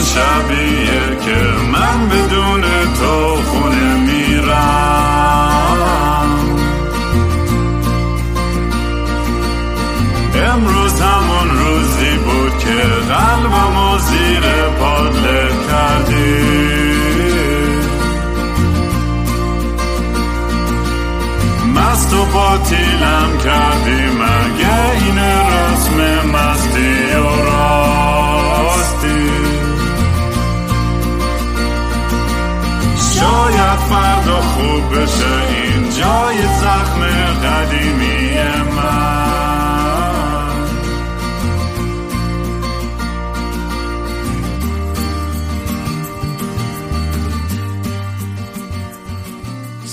شبیه که من بدون تو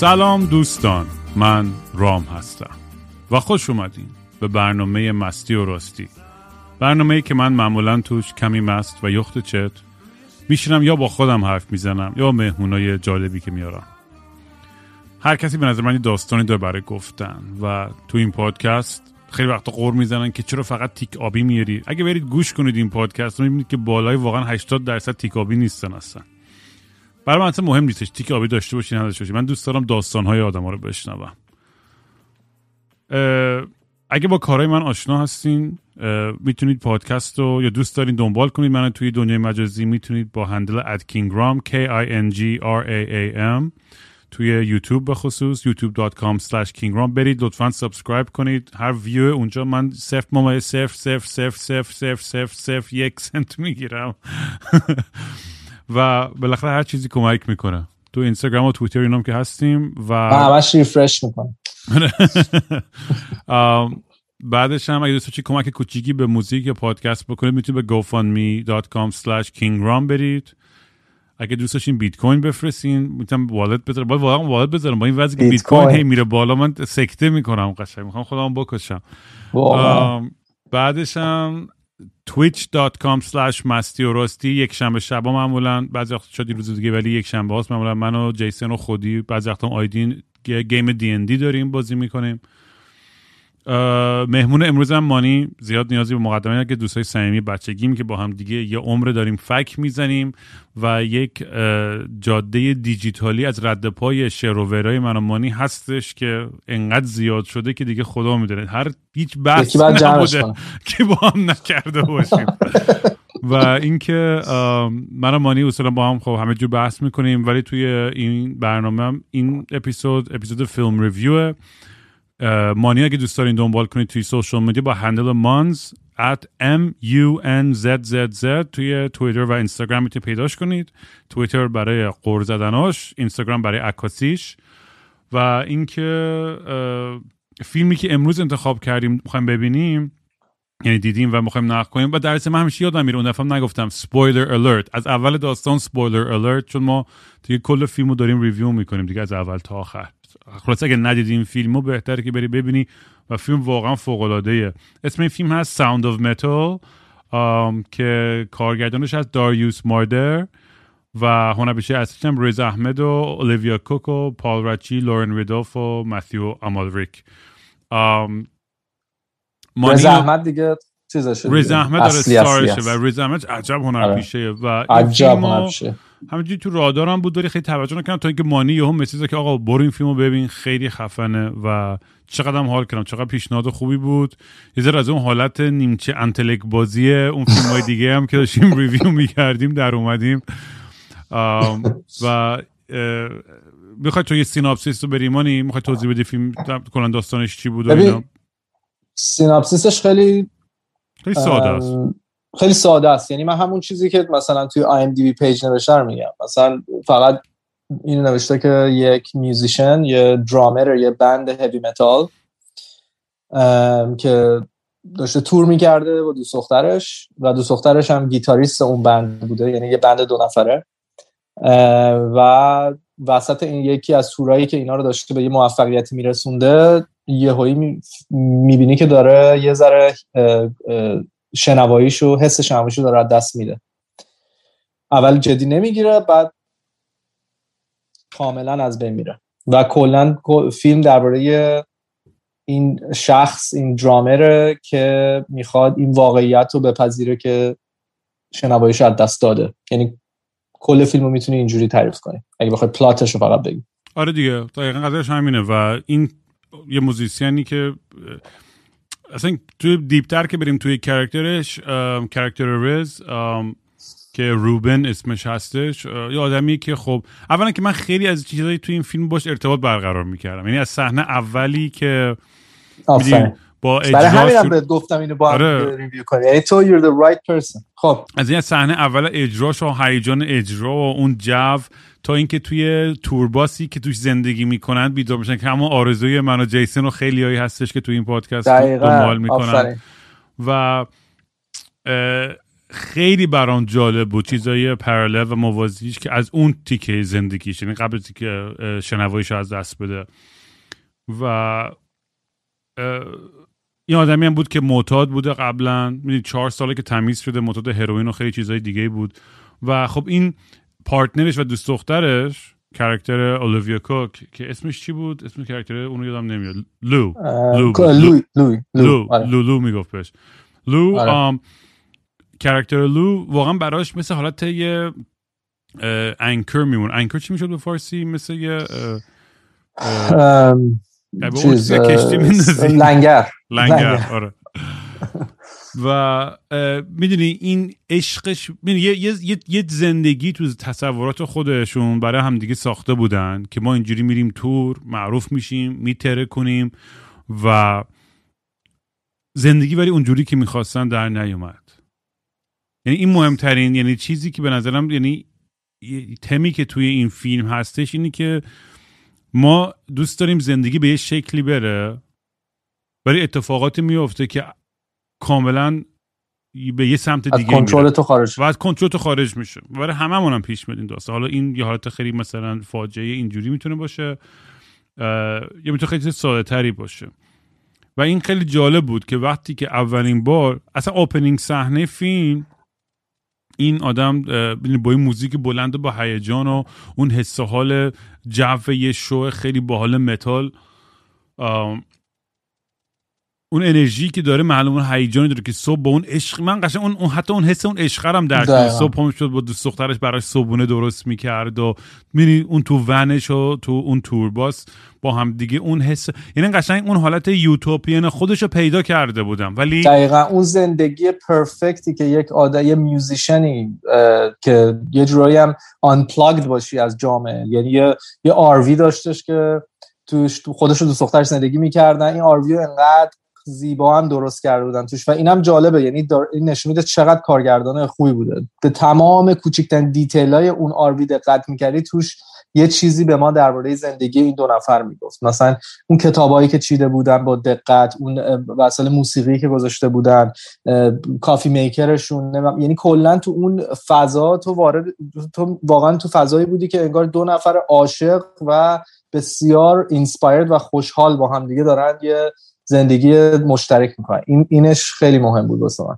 سلام دوستان من رام هستم و خوش اومدین به برنامه مستی و راستی. برنامه ای که من معمولا توش کمی مست و یخت چت میشینم یا با خودم حرف می‌زنم یا مهمونای جالبی که میارم. هر کسی به نظر من داستانی داره برای گفتن و تو این پادکست خیلی وقتا قور می‌زنن که چرا فقط تیک آبی میاری. اگه برید گوش کنید این پادکست می‌بینید که بالای واقعا 80 درصد تیک آبی نیستن اصلا. برای من مهم نیستش تیک آبی داشته باشین نداشته باشین من دوست دارم داستانهای آدم ها رو بشنوم. اگه با کارهای من آشنا هستین می‌تونید پادکست رو یا دوست دارین دنبال کنید من توی دنیای مجازی می‌تونید با handle at کینگرام K I N G R A A M توی یوتیوب به خصوص youtube.com slash kingram برید لطفا subscribe کنید. هر ویو اونجا من صفر ممیز صفر صفر صفر صفر صفر صفر صفر یک سنت می‌گیرم. و بالاخره هر چیزی کمک می‌کنه. تو اینستاگرام و توییتر اینام که هستیم و همش ریفرش می‌کنم. بعدش هم اگه دوست چی کمک کوچیکی به موزیک یا پادکست بکنید می‌تونید به gofundme.com slash kingram برید. اگه دوست داشتین بیت کوین بفرستین می‌تونم والت بذارم. باید واقعا والت بذارم. با این وضعی که بیت کوین هی میره بالا من سکته می‌کنم قشنگ. می‌خوام خودم بکشم. بعدش هم twitch.com slash مستی و راستی. یک شنبه شبا معمولا. بعضی وقت شاید روز دیگه ولی یک شنبه هاست. معمولا من و جیسن و خودی بعضی وقت آیدین گیم دی ان دی داریم بازی می‌کنیم. مهمون امروز هم مانی زیاد نیازی به مقدمه که دوستای صمیمی بچگیم که با هم دیگه یه عمر داریم فک می‌زنیم و یک جاده دیجیتالی از رد پای شروورای من و مانی هستش که انقدر زیاد شده که دیگه خدا می‌دونه. هر هیچ بحث نبوده که با هم نکرده باشیم. و اینکه من و مانی اصلا با هم خب همه جور بحث می‌کنیم ولی توی این برنامه هم این اپیزود اپیزود فیلم ریویوه. مانی اگه دوست دارین دنبال کنید توی سوشال میدیا با هندل مانز at m u n z z z توی توییتر و اینستاگرام می‌تونید پیداش کنید. توییتر برای قور زدناش اینستاگرام برای عکاسیش. و اینکه فیلمی که امروز انتخاب کردیم می‌خوایم ببینیم یعنی دیدیم و می‌خوایم نقد کنیم. و درس من همیشه یادم میره اون دفعه نگفتم spoiler alert از اول داستان spoiler alert چون ما دیگه کل فیلمو داریم review می‌کنیم دیگه از اول تا آخر. خلاصه اگه ندیدی این فیلمو بهتره که بری ببینی و فیلم واقعا فوق العاده اسم این فیلم هست Sound of Metal که کارگردانش هست داریوس ماردر و هنرپیشه اصلیش هم ریز احمد و اولیویا کوک و پال رچی لورن ریدولف و امالریک ریز احمد دیگه چیزشه ریز احمد داره و ریز احمد عجب هنرپیشه و عجب هنرپیشه. همینجوری تو رادارم بود داری خیلی توجه نکردم تا اینکه مانی یهو message که آقا برو این فیلمو ببین خیلی خفنه و چقدر حال کردم چقدر پیشنهاد خوبی بود. یه ذره از اون حالت نیمچه انتلک بازی اون فیلم های دیگه هم که داشتیم review می‌کردیم در اومدیم. و می‌خوای تو یه synopsis رو بری مانی می‌خوای توضیح بدی فیلم کلا داستانش چی بود و synopsis ش خیلی خیلی ساده است. خیلی ساده است. یعنی من همون چیزی که مثلا توی IMDb page نوشته رو میگم. مثلا فقط اینو نوشته که یک musician یه درامر یه band heavy metal که داشته تور می‌کرده با دوست دخترش و دوست دخترش هم گیتاریست اون band بوده. یعنی یه band دو نفره. و وسط این یکی از تورایی که اینا رو داشته به یه موفقیتی میرسونده یه هایی می‌بینی که داره یه ذره شنواییشو حس شنواییشو داره دست میده. اول جدی نمی‌گیره بعد کاملا از بین میره. و کلا فیلم درباره این شخص این درامره که می‌خواد این واقعیت رو بپذیره که شنواییش از دست داده. یعنی کل فیلم رو می‌تونی اینجوری تعریف کنی. اگه بخوای پلاتش رو فقط بگی. آره دیگه. دقیقا قضیهش همینه. و این یه موزیسیانی که اصلا توی دیپتر که بریم توی کرکترش کرکتر رز که روبن اسمش هستش یه آدمی که خب اولا که من خیلی از چیزایی توی این فیلم باش ارتباط برقرار می‌کردم. یعنی از صحنه اولی که با برای همینم بهت گفتم اینو با آره. ریویو کنی. یعنی تو you're the right person. خب. از این صحنه اول اجراش و هیجان اجرا و اون جو تا اینکه توی تورباسی که توش زندگی می‌کنن بیدار میشن که همون آرزوی من و جیسن و خیلی هایی هستش که توی این پادکست دنبال می‌کنن. و خیلی برام جالب بود چیزای پرالل و موازیش که از اون تیکه زندگیش یعنی قبل تیکه شنواییش از دست بده. و این آدمی هم بود که معتاد بوده قبلا. می‌دید چهار ساله که تمیز شده معتاد هروئین و خیلی چیزهای دیگه بود. و خب این partner ش و دوست دخترش character اولیویا کوک که اسمش چی بود؟ اسم character اونو یادم نمیاد. لو. لو لو لو. لو لو لو می‌گفت بهش. لو character لو واقعا براش مثل حالت یه انکر میمون. انکر چی می‌شد به فارسی؟ مثل یه چیز لنگر. لنگر آره. و می‌دونی این عشقش یه،, یه،, یه زندگی تو تصورات خودشون برای همدیگه ساخته بودن که ما اینجوری میریم تور معروف میشیم میتره کنیم و زندگی ولی اونجوری که می‌خواستن در نیومد. یعنی این مهمترین یعنی چیزی که به نظرم یعنی تمی که توی این فیلم هستش اینی که ما دوست داریم زندگی به یه شکلی بره ولی اتفاقاتی میفته که کاملا به یه سمت دیگه از کنترل تو خارج و از کنترل تو خارج میشه. برای هممون هم پیش میاد این داستان. حالا این یه حالت خیلی مثلا فاجعه اینجوری می‌تونه باشه یا می‌تونه خیلی ساده تری باشه. و این خیلی جالب بود که وقتی که اولین بار اصلا opening صحنه فیلم این آدم با این موزیک بلند و با هیجان و اون حس حال جو یه شو خیلی باحال متال اون انرژی که داره معلوم اون هیجانی داره که صبح با اون عشق من قشنگ اون, اون حتی اون حس اون عشقرم در صبح هم شد با دوست دخترش براش صبحونه درست می‌کرد و میری اون تو van ش و تو اون tour bus با هم دیگه اون حس یعنی قشنگ اون حالت utopian خودش رو پیدا کرده بودم. ولی دقیقا. اون زندگی perfect ی که یک آده یه musician ی که یه جورایی هم unplugged باشی از جامعه. یعنی یه, یه RV داشتش که توش تو خودش رو دوست دخترش زندگی می‌کردن. این RV انقدر زیبا هم درست کرده بودن توش. و اینم جالبه. یعنی این نشون میده چقدر کارگردان خوبی بوده. به تمام کوچکترین detail های اون RV دقت می‌کردی توش یه چیزی به ما درباره زندگی این دو نفر می‌گفت. مثلا اون کتابایی که چیده بودن با دقت اون وسایل موسیقی که گذاشته بودن کافی میکرشون یعنی کلا تو اون فضا تو وارد تو واقعا تو فضایی بودی که انگار دو نفر عاشق و بسیار اینسپایرد و خوشحال با هم دیگه دارن یه زندگی مشترک می‌کنن این اینش خیلی مهم بود واسه من.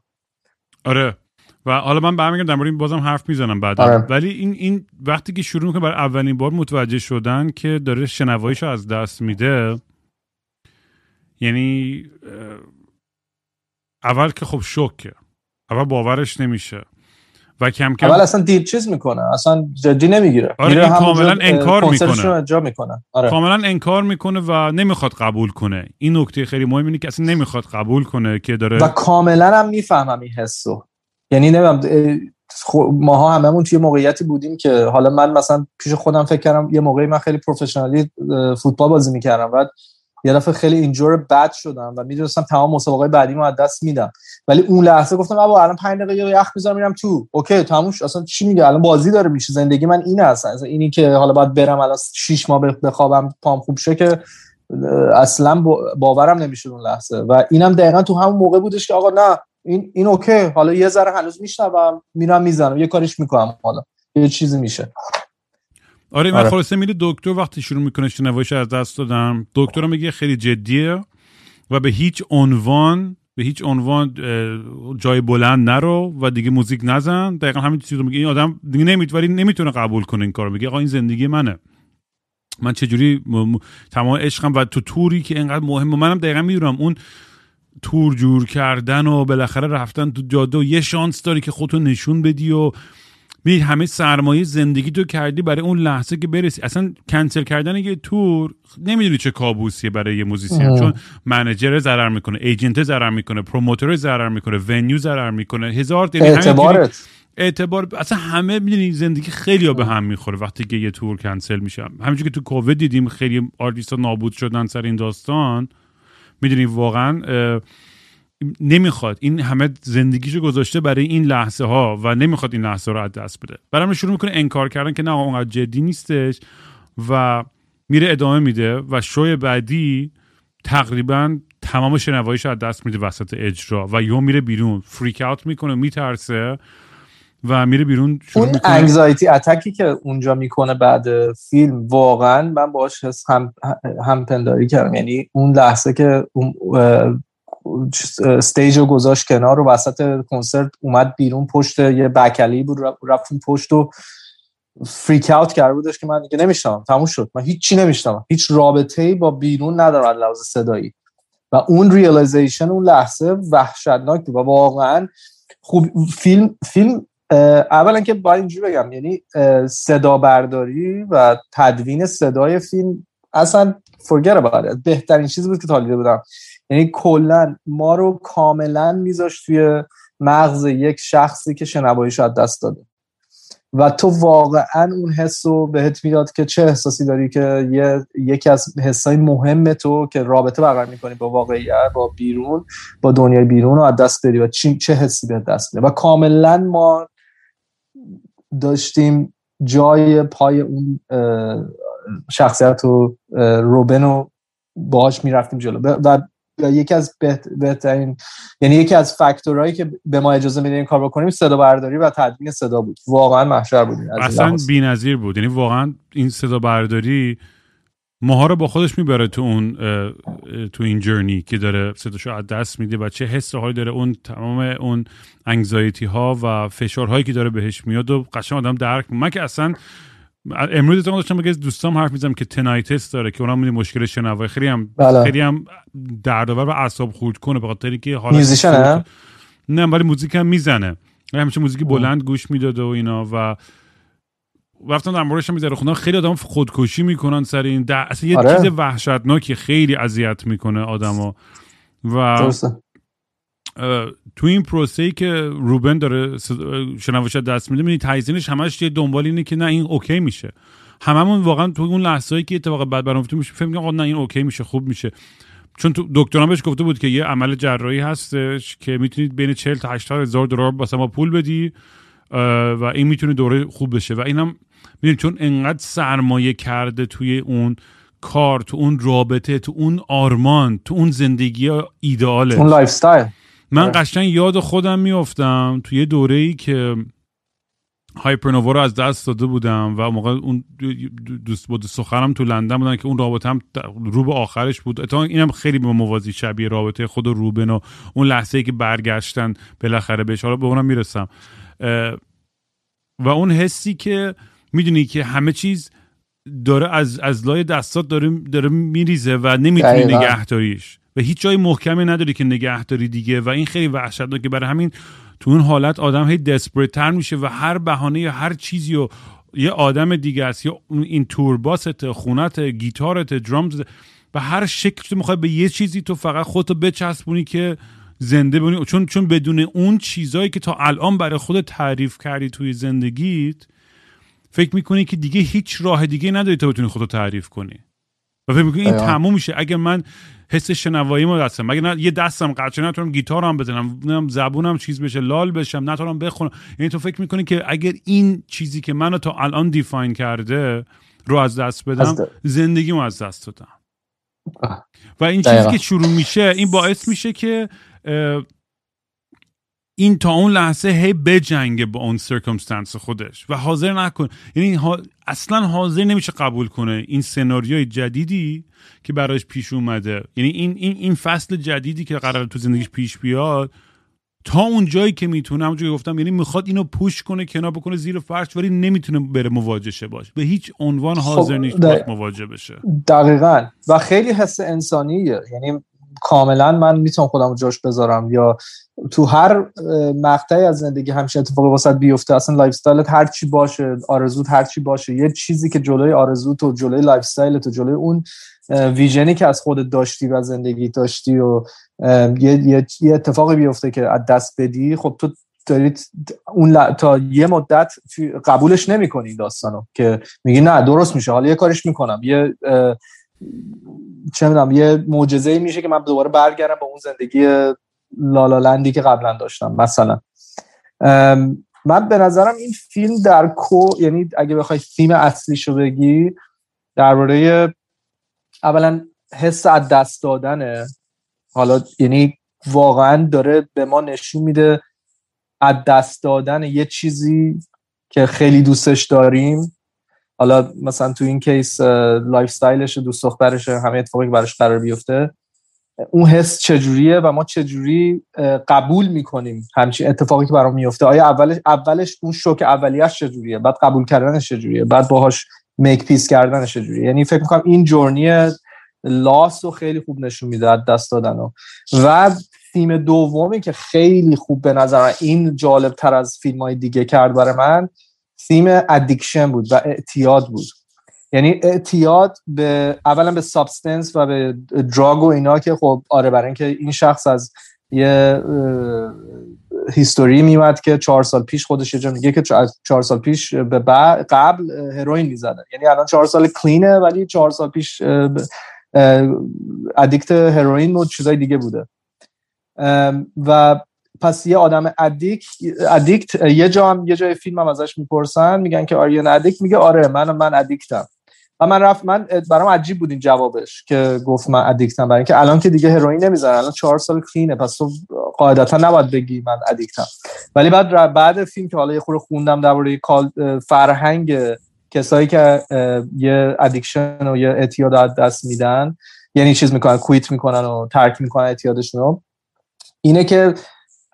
آره. و حالا من برمیگردم در مورد این بازم حرف می‌زنم بعد. آره. ولی این این وقتی که شروع می‌کنه برای اولین بار متوجه شدن که داره شنواییش از دست میده یعنی اول که خب شوکه. اول باورش نمیشه. و کم کم اول اصلا دید چیز می‌کنه اصلا جدی نمی‌گیره. آره این کاملا انکار می‌کنه. می‌کنه. آره. کاملا انکار می‌کنه و نمی‌خواد قبول کنه. این نکته خیلی مهم اینه که اصلا نمی‌خواد قبول کنه که داره و کاملا هم می‌فهمم این حسو. یعنی نمی‌دونم ماها هممون توی موقعیتی بودیم که حالا من مثلا پیش خودم فکر کردم یه موقعی من خیلی پروفشنالی فوتبال بازی می‌کردم. بعد یه دفعه خیلی اینجور بد شدم و می‌دونستم تمام مسابقات بعدی از دست میدم. ولی اون لحظه گفتم بابا الان 5 دقیقه یخ می‌ذارم میرم تو. اوکی تموش اصلا چی میگه؟ الان بازی داره میشه. زندگی من این هست اصلا اینی که حالا باید برم الان 6 ماه بخوابم پام خوب شه که اصلا باورم نمی‌شد اون لحظه. و اینم دقیقا تو همون موقع بودش که آقا نه این این اوکی. حالا یه ذره هنوز میشنوم میرم می‌زنم. یه کاریش می‌کنم حالا. یه چیزی میشه. آره من آره. خلاصه میره دکتر وقتی شروع می‌کنه شنوایش از دست دادم دکتر میگه خیلی جدیه و به هیچ عنوان به هیچ عنوان جای بلند نرو و دیگه موزیک نزن. دقیقا همین چیزی میگه. این آدم دیگه نمی‌تونه نمی‌تونه قبول کنه این کارو. میگه آقا این زندگی منه. من چجوری تمام عشقم و تو توری که اینقدر مهمه. منم دقیقا می‌دونم اون تور جور کردن و بالاخره رفتن تو جاده و یه شانس داری که خودتو نشون بدی و می همه سرمایه زندگی تو کردی برای اون لحظه که برسی. اصلا کنسل کردن یه تور نمی‌دونی چه کابوسیه برای یه موزیسین. چون manager ضرر می‌کنه agent ضرر می‌کنه promoter ضرر می‌کنه venue ضرر می‌کنه. هزار اعتبارت. اعتبار اصلا همه می‌دونی زندگی خیلی ها به هم می‌خوره وقتی که یه تور کنسل میشه. همینجور که تو کووید دیدیم خیلی آرتیست نابود شدن سر این داستان. می‌دونی واقعا نمی‌خواد. این همه زندگیشو گذاشته برای این لحظه ها و نمی‌خواد این لحظه رو از دست بده. برام شروع می‌کنه انکار کردن که نه اونقدر جدی نیستش و میره ادامه میده و شوی بعدی تقریبا تمام شنواییش از دست میده وسط اجرا و یو میره بیرون. فریک اوت می‌کنه میترسه و میره بیرون اون انگزایتی اتکی که اونجا می‌کنه بعد فیلم واقعا من باش هم هم پنداری کردم. یعنی اون لحظه که اون stage رو گذاشت کنار و وسط کنسرت اومد بیرون پشت یه back alley بود رفت پشت و freak out کرده بودش که من دیگه نمیشنوم تموم شد. من هیچی نمیشنوم هیچ رابطه ای با بیرون ندارم لحاظ صدایی. و اون realization اون لحظه وحشتناک بود و واقعا خوب فیلم فیلم اولا که باید اینجوری بگم یعنی صدا برداری و تدوین صدای فیلم اصلا فرگر about بهترین چیزی بود که تالیده بودم. یعنی کلا ما رو کاملا میذاشت توی مغز یک شخصی که شنواییش از دست داده. و تو واقعا اون حس رو بهت می‌داد که چه احساسی داری که یه، یکی از حسای مهم تو که رابطه برقرار می‌کنی با واقعیت با بیرون با دنیای بیرون رو از دست داری و چه حسی به دست میده؟ و کاملا ما داشتیم جای پای اون شخصیت و روبن رو باهاش می‌رفتیم جلو. و یکی از بهترین یعنی یکی از فاکتورهایی که به ما اجازه میده این کار بکنیم صدا برداری و تدوین صدا بود. واقعا محشر بود اصلا بی‌نظیر بود. یعنی واقعا این صدا برداری ماها رو با خودش می‌بره تو اون تو این جرنی که داره صداشو از دست میده و چه حس هایی داره اون تمام اون انگزایتی ها و فشارهایی که داره بهش میاد و قشنگ آدم درک من که اصلا امروز تا داشتم بگم دوستام حرف می‌زنم که تنایتس داره که اونم مشکل شنوایی. خیلی هم بله. خیلی هم دردآور و اعصاب خورد کنه به خاطر اینکه حالا نه ولی موزیک هم می‌زنه. همیشه موزیک بلند گوش می‌داده و اینا و رفتم در موردش می‌ذاره خوندم خیلی آدم خودکشی می‌کنن سر این. در... اصلا یه آره. چیز وحشتناکی خیلی اذیت می‌کنه آدمو. و تو این پروسه ای که روبن داره شنواییش دست میده می‌دونی تایزینش همش یه دنبال اینه که نه این okay میشه. هممون واقعا تو اون لحظه‌ای که اتفاق بد برام میشه فکر می‌کنم نه این okay میشه خوب میشه. چون تو دکتران بهش گفته بود که یه عمل جراحی هستش که می‌تونید بین 40 تا 80 هزار دلار واسه ما پول بدی و این می‌تونه دوره خوب بشه. و اینم می‌دونید چون انقدر سرمایه کرده توی اون کار تو اون رابطه تو اون آرمان تو اون زندگی ایدئاله. اون life من. قشنگ یاد خودم میافتم توی دوره ای که Hypernova رو از دست داده بودم و موقع اون دوست دخترم تو لندن بودن که اون رابطه هم رو به آخرش بود. اتفاقا اینم خیلی به موازی شبیه رابطه خود روبن و اون لحظه ای که برگشتن بالاخره بهش. حالا به اونم می‌رسم. و اون حسی که می‌دونی که همه چیز داره از از لای دستات داره داره میریزه و نمی‌تونی نگهداریش. و هیچ جای محکمی نداری که نگهداری دیگه. و این خیلی وحشتناکه برای همین تو اون حالت آدم هی دسپریت تر میشه و هر بهانه یا هر چیزی و یه آدم دیگه است. یا این تورباست خونت گیتارت درامز و هر شکل تو می‌خوای به یه چیزی تو فقط خودتو بچسبونی که زنده بونی چون چون بدون اون چیزایی که تا الان برای خود تعریف کردی توی زندگیت فکر می‌کنی که دیگه هیچ راه دیگه نداری تا بتونی خودتو تعریف کنی. و فکر می‌کنی این تموم میشه؟ اگه من حس شنوایی ما دستم مگه نه یه دستم قطعه نتونم گیتارم بزنم نم زبونم چیز بشه لال بشم نتونم بخونم. یعنی تو فکر می‌کنی که اگر این چیزی که منو تا الان دیفاین کرده رو از دست بدم زندگیمو از دست دادم. و این چیزی که شروع میشه این باعث میشه که این تا اون لحظه هی بجنگه با اون سرکمستنس خودش. و حاضر نکن. یعنی اصلا حاضر نمیشه قبول کنه. این سناریوی جدیدی که برایش پیش اومده. یعنی این این این فصل جدیدی که قرار تو زندگیش پیش بیاد تا اون جایی که می‌تونه همونجوری گفتم یعنی می‌خواد اینو پوش کنه کنار بکنه زیر فرش ولی نمی‌تونه بره مواجه شه باش به هیچ عنوان خب، حاضر نیست مواجه بشه. دقیقا. و خیلی حس انسانیه. یعنی کاملا من می‌تونم خودم جاش بذارم یا تو هر مقطعی از زندگی همیشه اتفاقی واست بیفته اصلا lifestyle ت هر چی باشه آرزوت هر چی باشه یه چیزی که جلوی آرزو تو جلوی lifestyle تو جلوی اون vision ی که از خودت داشتی و زندگی داشتی و یه, یه اتفاقی بیفته که از دست بدی خب تو دارید اون تا یه مدت قبولش نمی‌کنی داستانو که میگی نه درست میشه حالا یه کارش می‌کنم یه چه می‌دونم یه معجزه میشه که من دوباره برگردم با اون زندگی لالالندی که قبلا داشتم مثلا. من به نظرم این فیلم در کو یعنی اگه بخوای فیلم اصلیشو بگی درباره اولا حس از دست دادنه. حالا یعنی واقعا داره به ما نشون میده از دست دادن یه چیزی که خیلی دوستش داریم. حالا مثلا تو این case lifestyle ش دوست دخترش همه اتفاقی براش قرار بیفته اون حس چجوریه و ما چجوری قبول می‌کنیم همچین اتفاقی که برام میفته آیا اولش اولش اون شوک اولیش چجوریه؟ بعد قبول کردنش چجوریه؟ بعد باهاش make peace کردنش چجوریه؟ یعنی فکر می‌کنم این journey loss رو خیلی خوب نشون میده دست دادن و فیلم دومی که خیلی خوب به نظر این جالب تر از فیلم های دیگه کرد برای من theme addiction بود و اعتیاد بود. یعنی اعتیاد به اولا به substance و به drug و اینا که خب آره برای اینکه این شخص از یه history میومد که چهار سال پیش خودش یه میگه که چهار سال پیش به قبل هروئین می‌زده. یعنی الان چهار سال clean ه ولی چهار سال پیش addict هروئین و چیزای دیگه بوده. و پس یه آدم addict addict یه جا هم یه جای فیلم هم ازش می‌پرسن میگن که are you an addict میگه آره من من addict م. و من رفت من برام عجیب بود این جوابش که گفت من addict م برای اینکه الان که دیگه هروئین نمی‌زنن الان چهار سال clean ه پس تو قاعدتا نباید بگی من addict م ولی بعد بعد فیلم که حالا یه خورده خوندم درباره فرهنگ کسایی که یه addiction و یه اعتیاد دست میدن یعنی چیز می‌کنن کویت می‌کنن و ترک می‌کنن اعتیادشون اینه که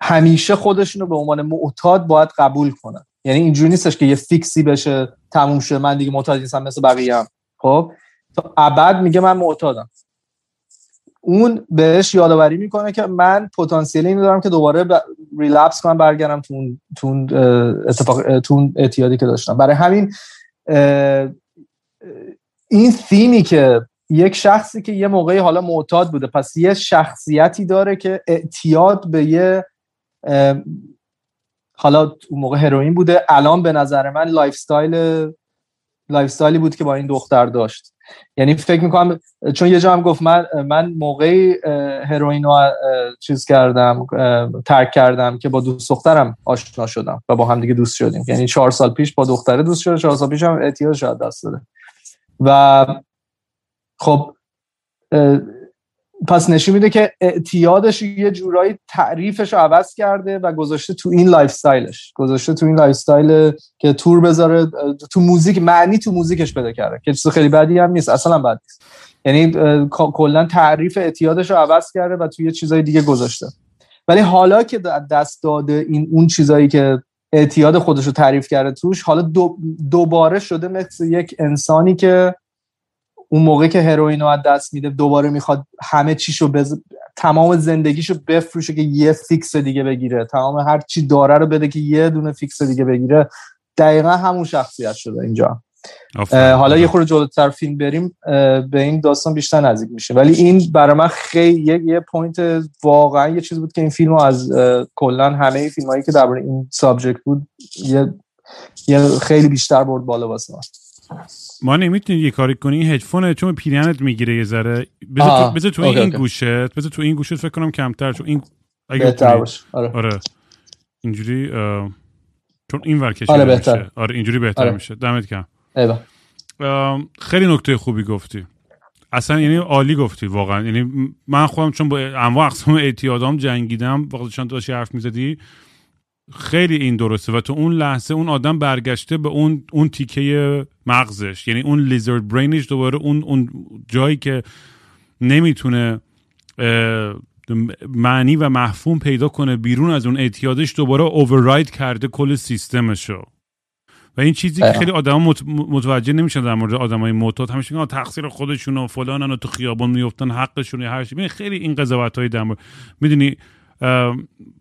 همیشه خودشون رو به عنوان معتاد باید قبول کنن. یعنی اینجوری نیستش که یه فیکسی بشه تموم شه من دیگه معتاد نیستم مثل بقیه هم. خب؟ تا ابد میگه من معتادم. اون بهش یادآوری می‌کنه که من پتانسیل اینو دارم که دوباره ب... ریلپس کنم برگردم تو اون تو اتفاق تو اعتیادی که داشتم. برای همین این ثیمی که یک شخصی که یه موقعی حالا معتاد بوده پس یه شخصیتی داره که اعتیاد به یه حالا اون موقع هروئین بوده. الان به نظر من lifestyle lifestyle ی بود که با این دختر داشت. یعنی فکر می‌کنم چون یه جا هم گفت من من موقعی هروئین رو چیز کردم ترک کردم که با دوست دخترم آشنا شدم و با هم دیگه دوست شدیم. یعنی چهار سال پیش با دختره دوست شده چهار سال پیش هم اعتیاد شاید دست و خب پس نشون میده که اعتیادش یه جورایی تعریفش رو عوض کرده و گذاشته تو این lifestyle ش گذاشته تو این lifestyle که tour بذاره تو موزیک معنی تو موزیکش بده کرده که چیز خیلی بدی هم نیست اصلا بد نیست. یعنی کلا تعریف اعتیادش رو عوض کرده و توی یه چیزای دیگه گذاشته. ولی حالا که دست داده این اون چیزایی که اعتیاد خودش رو تعریف کرده توش حالا دوباره شده مثل یک انسانی که اون موقع که هروئین رو از دست میده دوباره می‌خواد همه چیشو بز... تمام زندگیشو بفروشه که یه fix دیگه بگیره. تمام هر چی داره رو بده که یه دونه fix دیگه بگیره. دقیقا همون شخصیت شده اینجا. حالا یه خورده جلوتر فیلم بریم به این داستان بیشتر نزدیک میشه ولی این برای من خیلی یه, یه point واقعا یه چیز بود که این فیلم رو از کلا همه فیلم هایی که درباره این سابجکت بود یه, یه خیلی بیشتر برد بالا واسه من. ما نمی‌تونی یه کاری کنی هدفون چون پیرنت می‌گیره یه ذره. بذار تو, تو این گوشت بذار تو این گوشت فکر کنم کمتر چون این بهتر باشه. آره. آره. اینجوری چون این ورکش آره بهتر. آره اینجوری بهتر آره. میشه. دمت کم خیلی نکته خوبی گفتی. اصلا یعنی عالی گفتی واقعا. یعنی من خودم چون با انواع اقسام اعتیادام جنگیدم وقتی چون داشتی حرف می‌زدی. خیلی این درسته و تو اون لحظه اون آدم برگشته به اون اون تیکه مغزش. یعنی اون لیزرد برینش دوباره اون اون جایی که نمی‌تونه معنی و مفهوم پیدا کنه بیرون از اون اعتیادش دوباره اوورراید کرده کل سیستمشو. و این چیزی که خیلی آدم متوجه نمیشن در مورد آدمای معتاد. همیشه میگن تقصیر خودشون و فلانن و تو خیابون میفتن حقشون هر چی خیلی این قضاوت های در می‌دونی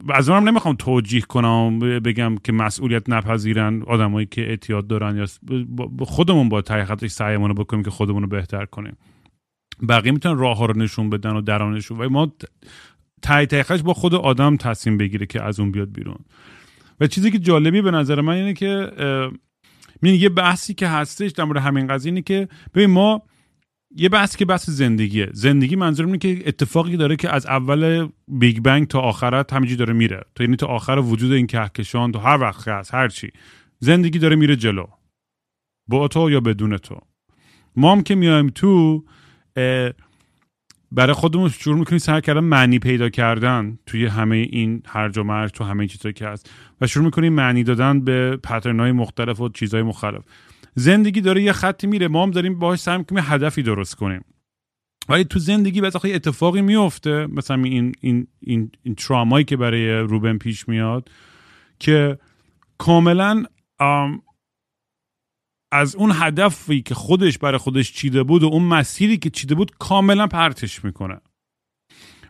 از اونم نمی‌خوام توجیه کنم بگم که مسئولیت نپذیرن آدمایی که اعتیاد دارن یا خودمون با تحقیقاتش سعیمون رو بکنیم که خودمون رو بهتر کنیم. بقیه می‌تونن راه ها رو نشون بدن و درانشون و ما تای با خود آدم تصمیم بگیره که از اون بیاد بیرون. و چیزی که جالبی به نظر من اینه که یه بحثی که هستش در مورد همین قضیه اینه که ببین ما یه بحثی که بحث زندگیه. زندگی منظورم اینه که اتفاقی داره که از اول بیگ بنگ تا آخرت همینجوری داره میره. تو یعنی تا آخر وجود این کهکشان تو هر وقت هست هر چی. زندگی داره میره جلو. با تو یا بدون تو. ما هم که میایم تو برای خودمون شروع می‌کنیم سر کردن معنی پیدا کردن توی همه این هرج و مرج تو همه چیزایی که هست. و شروع می‌کنیم معنی دادن به پترن مختلف و چیزهای مختلف زندگی داره یه خطی میره ما هم داریم باهاش سعی می‌کنیم هدفی درست کنیم. ولی تو زندگی بعضی اتفاقی میفته مثلا این این این, این ترامایی که برای روبن پیش میاد که کاملا از اون هدفی که خودش برای خودش چیده بود و اون مسیری که چیده بود کاملا پرتش می‌کنه.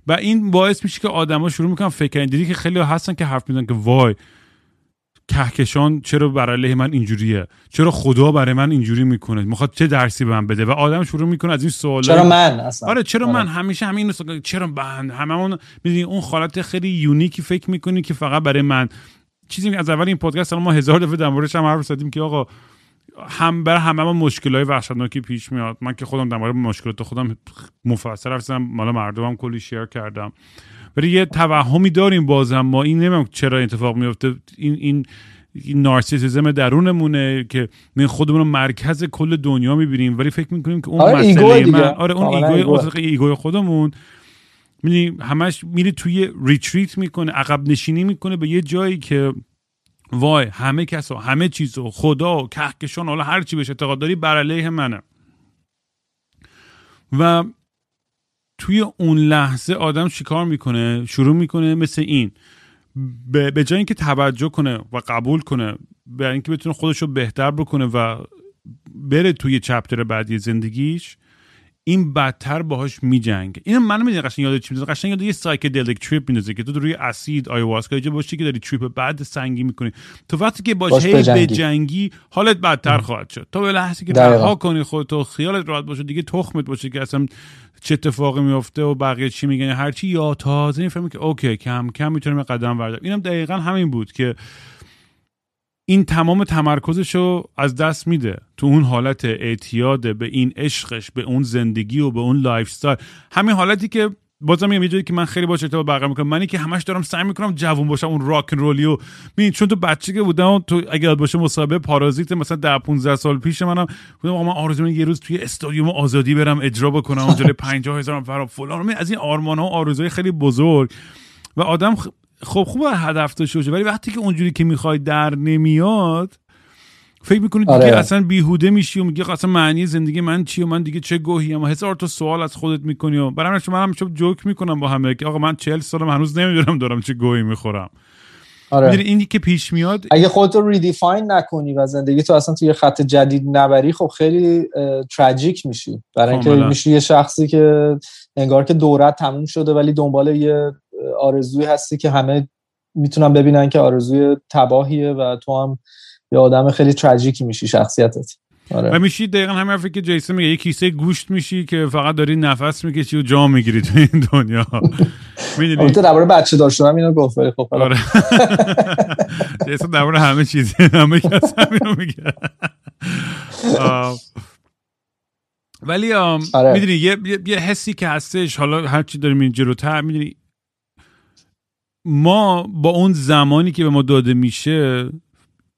و این باعث میشه که آدما شروع می‌کنن فکر دیدی که خیلی هستن که حرف می‌زنن که وای کهکشان چرا برای علیه من اینجوریه؟ چرا خدا برای من اینجوری می‌کنه؟ می‌خواد چه درسی به من بده؟ و آدم شروع می‌کنه از این سوال چرا من اصلا؟ آره چرا آره. من همیشه همین چرا من؟ هممون می‌دونی اون حالت خیلی یونیکی فکر می‌کنی که فقط برای من. چیزی از اول این پادکست ما هزار دفعه در موردش هم حرف زدیم که آقا هم بر همه ما مشکلای وحشتناکی پیش میاد. من که خودم در مورد مشکلات خودم مفصل حرف زدم مال مردمم کلی شیر کردم. ولی یه توهمی داریم بازم. ما این نمی‌دونم چرا اتفاق میفته این این نارسیسیزم درونمونه که من خودمون رو مرکز کل دنیا می‌بینیم. ولی فکر می‌کنیم که اون آره مسئله من آره اون ego ی ego ی خودمون. می‌دونی همش میره توی retreat می‌کنه عقب نشینی می‌کنه به یه جایی که وای همه کس و همه چیز و خدا و کهکشان حالا هر چی بهش اعتقاد داری بر علیه منه. و توی اون لحظه آدم چیکار می‌کنه؟ شروع می‌کنه مثل این. به جای اینکه توجه کنه و قبول کنه برای اینکه بتونه خودش رو بهتر بکنه و بره توی chapter بعدی زندگیش این بدتر باهاش میجنگه. این منو می‌دونی قشنگ یاد چی می‌ذاره قشنگ یاد یه psychedelic trip میندازه که تو روی acid ayahuasca جا باشی که داری trip بد سنگی می‌کنی. تو وقتی که باهاش هی بجنگی حالت بدتر خواهد شد. تو یه لحظه که رها کنی خودتو خیالت راحت باشه دیگه تخمت باشه که اصلا چه اتفاقی میفته و بقیه چی میگن هر چی یا تازه می‌فهمی که okay کم کم می‌تونم قدم بردارم اینم دقیقا همین بود که این تمام تمرکزش رو از دست میده. تو اون حالت اعتیاد به این عشقش به اون زندگی و به اون lifestyle همین حالتی که بازم میگم یه جایی که من خیلی باش ارتباط برقرار می‌کنم. منی که همش دارم سعی می‌کنم جوون باشم اون rock roll ی و ببین چون تو بچه که بودم تو اگه یاد باشه مسابقه پارازیت مثلا 10 15 سال پیش منم بودم من آرزو یه روز توی استادیوم آزادی برم اجرا بکنم. اونجا 50 هزار نفر فلان. از این آرمان ها و آرزوهای خیلی بزرگ. و آدم خب خوب هدف داشته ولی وقتی که اونجوری که می‌خوای در نمیاد فکر می‌کنی دیگه آره. اصلا بیهوده میشی و میگه اصلا معنی زندگی من چی و من دیگه چه گوهی اما هزار تو سوال از خودت می‌کنی و برام من هم جوک می‌کنم با همه که آقا من 40 سالم هنوز نمی‌دونم دارم چه گوهی می‌خورم آره. اینی که پیش میاد اگه خودتو ریدیفاین نکنی و زندگی تو اصلا توی خط جدید نبری خب خیلی تراژیک میشی برای اینکه میشی یه شخصی که انگار که دورت تموم شده ولی دنبال یه آرزوی هستی که همه می‌تونن ببینن که آرزوی تباهیه و تو هم یه آدم خیلی تراژیکی میشی شخصیتت. آره. و میشی دقیقا همین حرفی که جیسون میگه یه کیسه گوشت میشی که فقط داری نفس می‌کشی و جا می‌گیری تو این دنیا. می‌دونی؟ البته درباره بچه دار شدن اینو گفت ولی خب آره. جیسون درباره همه چیز همه کس همینو میگه. ولی آره. می‌دونی یه،, یه حسی که هستش حالا هرچی داریم این جلوتر می‌دونی ما با اون زمانی که به ما داده میشه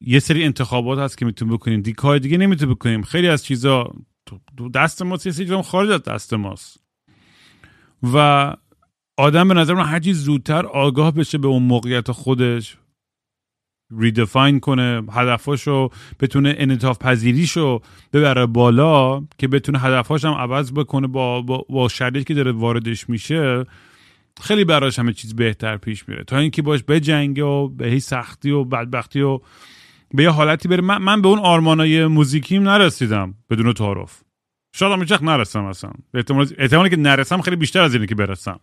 یه سری انتخابات هست که می‌تونیم بکنیم. دیگه دیگه نمی‌تونیم بکنیم. خیلی از چیزا دست ماست یه سری خارج از دست ماست. و آدم به نظر من هرچی زودتر آگاه بشه به اون موقعیت خودش ریدفاین کنه هدفاشو بتونه انعطاف پذیریشو ببره بالا که بتونه هدفاش هم عوض بکنه با, با, با شرایطی که داره واردش میشه. خیلی براش همه چیز بهتر پیش میره. تا اینکه باش به جنگ و به هی سختی و بدبختی و به یه حالتی بره. من, من به اون آرمانای موزیکیم نرسیدم بدون تعارف. شاید هم هیچ نرسم اصلا. احتمالی که نرسم خیلی بیشتر از اینه که برسم.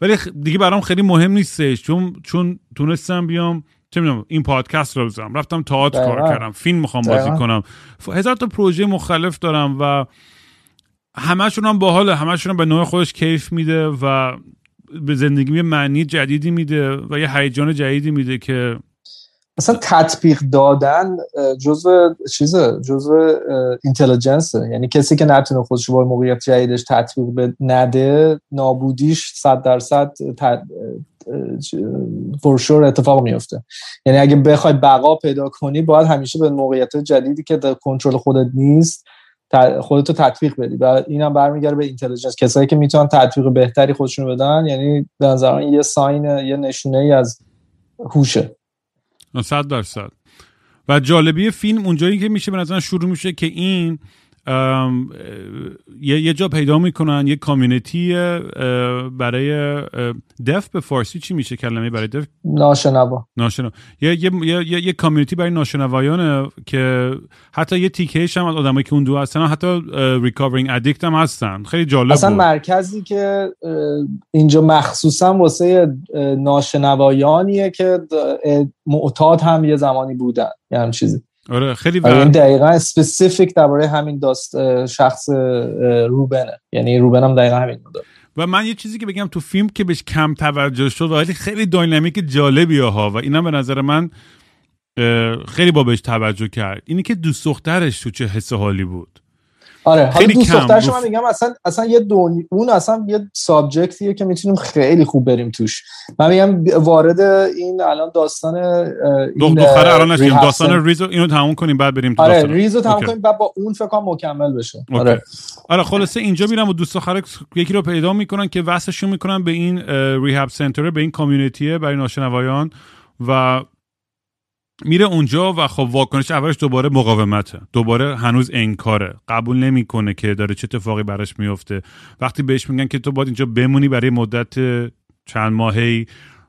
ولی دیگه برام خیلی مهم نیستش. چون چون تونستم بیام چه می‌دونم این پادکست رو بزنم. رفتم تئاتر کار کردم فیلم می‌خوام بازی کنم. هزار تا پروژه مختلف دارم و همشون هم باحاله. همشون هم به نوع خودش کیف میده و به زندگی معنی جدیدی میده و یه هیجان جدیدی میده که مثلا تطبیق دادن جزء چیزه جزء اینتلیجنسه یعنی کسی که نتونه خودش با موقعیت جدیدش تطبیق نده نابودیش صد درصد فرشور اتفاق میفته یعنی اگه بخوای بقا پیدا کنی باید همیشه به موقعیت جدیدی که در کنترل خودت نیست خودتو تطبیق بدی. و اینم برمیگرده به اینتلیجنس. کسایی که می‌تونن تطبیق بهتری خودشون بدن یعنی به نظر یه ساین یه نشونه ای از هوشه. صد درصد. و جالبی فیلم اونجایی که میشه به نظر شروع میشه که این یه،, یه جا پیدا می‌کنن یه community برای deaf به فارسی چی میشه کلمه برای deaf ناشنوا. ناشنوا. یه یه یه, یه community برای ناشنوایانه که حتی یه تیکهش هم از آدمایی که اون دو هستن حتی recovering addict هم هستن. خیلی جالب اصلا مرکزی که اینجا مخصوصا واسه ناشنوایانیه که معتاد هم یه زمانی بودن. یه هم چیزی آره خیلی آره دقیقا اسپسیفیک درباره همین داست شخص روبنه. یعنی روبن هم دقیقا همین بوده و من یه چیزی که بگم تو فیلم که بهش کم توجه شد ولی خیلی داینامیک جالبی ها و اینا به نظر من خیلی با بهش توجه کرد. اینی که دوست دخترش تو چه حس حالی بود. آره حالا دوست دخترش من میگم اصلا اصلا یه دنیا اون اصلا یه سابجکتیه که می‌تونیم خیلی خوب بریم توش. من میگم وارد این الان داستان این دختر الان نشیم داستان ریزو اینو تموم کنیم بعد بریم تو آره داستان. ریزو تموم کنیم بعد با اون فکر کنم مکمل بشه. آره. آره خلاصه اینجا میرم و دوست دختر یکی رو پیدا می‌کنن که وصلشون می‌کنن به این ریهاب سنتر به این کامیونیتی برای ناشنوایان و میره اونجا و خب واکنش اولش دوباره مقاومته. دوباره هنوز انکاره. قبول نمی‌کنه که داره چه اتفاقی براش میفته وقتی بهش میگن که تو باید اینجا بمونی برای مدت چند ماهی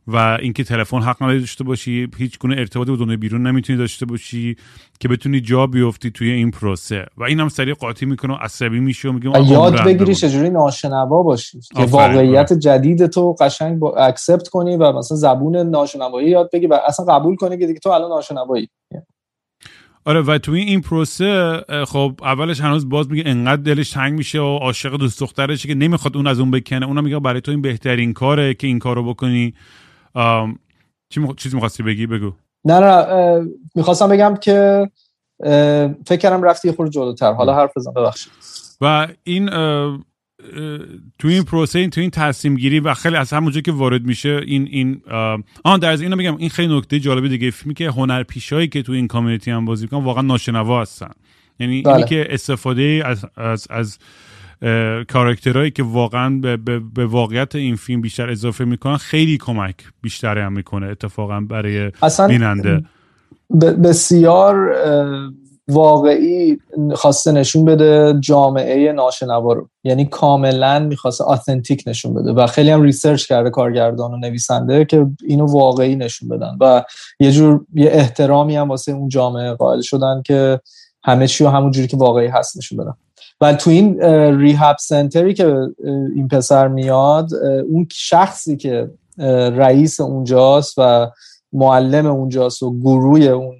و اینکه تلفن حق نداری داشته باشی هیچ گونه ارتباطی با دنیای بیرون نمی‌تونی داشته باشی که بتونی جا بیفتی توی این پروسه. و اینم سریع قاطی می‌کنه و عصبی میشه و میگه یاد بگیری چجوری ناشنوا باشی که واقعیت جدید تو قشنگ با اکسپت کنی و مثلا زبون ناشنوایی یاد بگی و اصلا قبول کنی که دیگه تو الان ناشنوایی. آره و توی این پروسه خب اولش هنوز باز میگه انقدر دلش تنگ میشه و عاشق دوست دخترشه که نمی‌خواد اون از اون بکنه. اونم میگه برای تو این بهترین کاره که این کارو بکنی. چی مخ... چیزی می‌خواستی بگی؟ بگو. نه نه می‌خواستم بگم که فکر کردم رفتی خورد جلوتر. حالا حرف بزن ببخشید. و این تو این پروسه تو این تصمیم گیری و خیلی از همونجا که وارد میشه این این آن در از اینو میگم این خیلی نکته جالبی دیگه. فیلمی که هنرپیشایی که تو این کامیونیتی هم بازی می‌کنن واقعا ناشنوا هستن. یعنی بله. اینی که استفاده از از, از کاراکترهایی که واقعا به, به, به, واقعیت این فیلم بیشتر اضافه می‌کنن خیلی کمک بیشتری هم می‌کنه اتفاقا برای بیننده. بسیار واقعی خواسته نشون بده جامعه ناشنوا رو. یعنی کاملا می‌خواسته authentic نشون بده. و خیلی هم research کرده کارگردان و نویسنده که اینو واقعی نشون بدن. و یه جور یه احترامی هم واسه اون جامعه قائل شدن که همه چی و همون جوری که واقعی هست نشون بدن. و تو این ریهاب سنتری که این پسر میاد اون شخصی که رئیس اونجاست و معلم اونجاست و گروه اون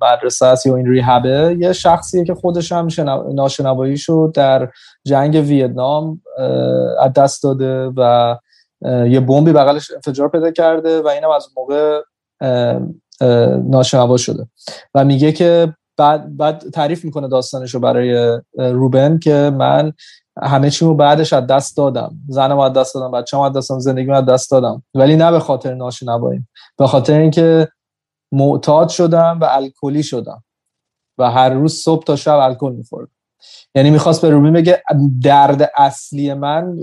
مدرسه است یا این ریهبه یه شخصیه که خودش هم ناشنواییشو در جنگ ویتنام از دست داده و یه بمبی بغلش انفجار پیدا کرده و اینم از موقع ناشنوا شده. و میگه که بعد بعد تعریف می‌کنه داستانش رو برای روبن که من همه چیمو بعدش از دست دادم. زنم از دست دادم بچه‌م از دست دادم زندگی از دست دادم. ولی نه به خاطر ناشنوایی به خاطر اینکه معتاد شدم و الکلی شدم. و هر روز صبح تا شب الکل میخوردم یعنی می‌خواست به روبن بگه درد اصلی من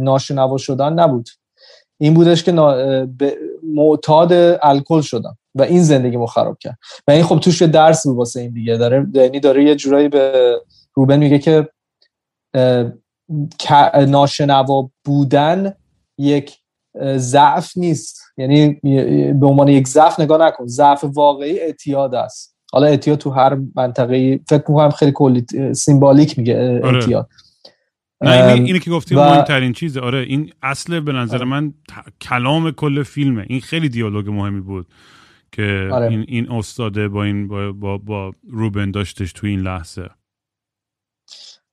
ناشنوا شدن نبود. این بودش که معتاد الکل شدم. و این زندگیمو خراب کرد. و این خب توش یه درس بود واسه این دیگه. داره یعنی داره یه جورایی به روبن میگه که ناشنوا بودن یک ضعف نیست. یعنی به عنوان یک ضعف نگاه نکن. ضعف واقعی اعتیاد است. حالا اعتیاد تو هر منطقه فکر می‌کنم خیلی کلی سیمبالیک میگه آره. اعتیاد. نه اینی که گفتی و... مهمترین چیزه. آره این اصل به نظر آره. من کلام کل فیلمه. این خیلی دیالوگ مهمی بود. که آره. این این استاده با این با, با, با روبن داشتش تو این لحظه.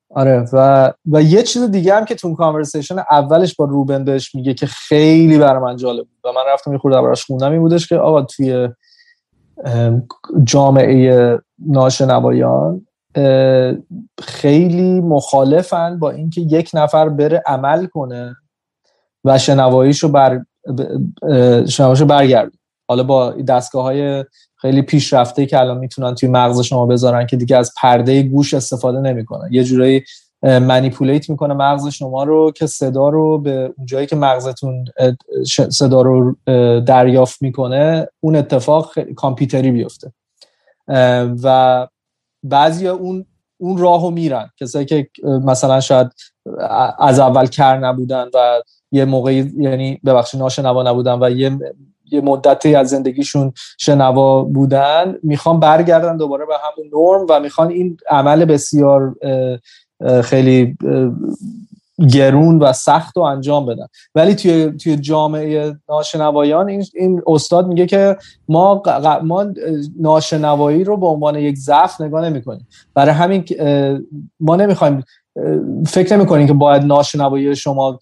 آره و و یه چیز دیگه هم که تو کانورسیشن اولش با روبن بهش میگه که خیلی برای من جالب بود. و من رفتم یه خورده براش خوندم این بودش که آقا توی جامعه ناشنوایان خیلی مخالفن با اینکه یک نفر بره عمل کنه و شنواییشو بر شنواییشو برگرد حالا با دستگاه های خیلی پیشرفته که الان می‌تونن توی مغز شما بذارن که دیگه از پرده گوش استفاده نمی‌کنن. یه جورایی منیپولیت می‌کنه مغز شما رو که صدا رو به اون جایی که مغزتون صدا رو دریافت می‌کنه اون اتفاق کامپیوتری بیفته. و بعضی اون اون راهو میرن. کسایی که مثلا شاید از اول کر نبودن و یه موقعی یعنی ببخشید ناشنوا نبودن و یه یه مدتی از زندگیشون شنوا بودن می‌خوان برگردن دوباره به همون نرم و می‌خوان این عمل بسیار خیلی گرون و سخت و انجام بدن. ولی توی توی جامعه ناشنوایان این, این استاد میگه که ما ما ناشنوایی رو به عنوان یک ضعف نگاه نمی‌کنیم. برای همین ما نمی‌خوایم فکر نمی‌کنیم که باید ناشنوایی شما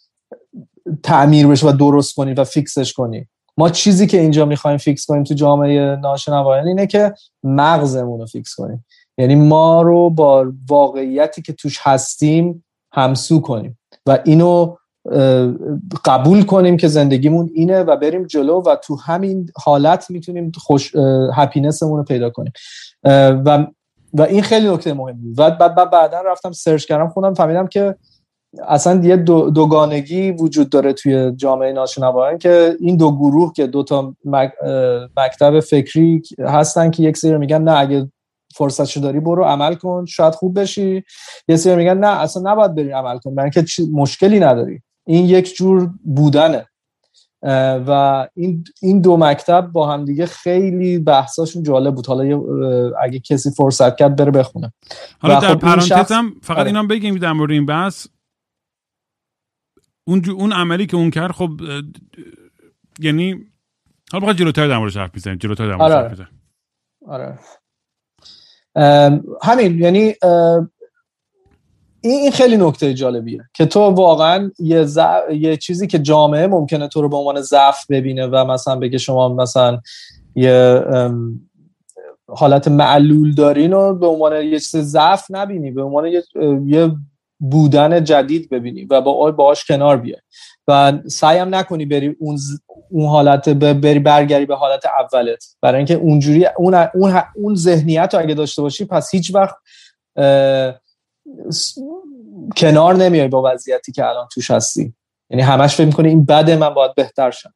تعمیر بشه و درست کنید و fix ش کنید ما چیزی که اینجا می‌خوایم fix کنیم تو جامعه ناشنوایان اینه که مغزمون رو fix کنیم. یعنی ما رو با واقعیتی که توش هستیم همسو کنیم و اینو قبول کنیم که زندگیمون اینه و بریم جلو و تو همین حالت می‌تونیم خوش هپینسمون رو پیدا کنیم. و و این خیلی نکته مهمی و بعد بعدا رفتم سرچ کردم خوندم فهمیدم که اصلا یه دو دوگانگی وجود داره توی جامعه ناشنوایان که این دو گروه که دو تا مکتب فکری هستن که یک سری میگن نه اگه فرصتشو داری برو عمل کن شاید خوب بشی. یه سری میگن نه اصلا نباید بری عمل کن برای اینکه مشکلی نداری. این یک جور بودنه. و این این دو مکتب با هم دیگه خیلی بحثاشون جالب بود. حالا اگه کسی فرصت کرد بره بخونه. حالا در خب پرانتزم فقط آره. اینا بگیم در مورد این بحث. اون اون عملی که اون کرد خب یعنی حالا بخواد جلوتر در موردش حرف بزنیم جلوتر در موردش آره. حرف آره همین یعنی این خیلی نکته جالبیه که تو واقعا یه, یه چیزی که جامعه ممکنه تو رو به عنوان ضعف ببینه و مثلا بگه شما مثلا یه حالت معلول دارین و به عنوان یه چیز ضعف نبینی به عنوان یه, بودن جدید ببینی و با باش کنار بیای. و سعیم نکنی بری اون اون حالت بری برگری به حالت اولت. برای اینکه اونجوری اون اون اون ذهنیت رو اگه داشته باشی پس هیچ وقت کنار نمیای با وضعیتی که الان توش هستی. یعنی همش فکر می‌کنی این بده من باید بهتر شم.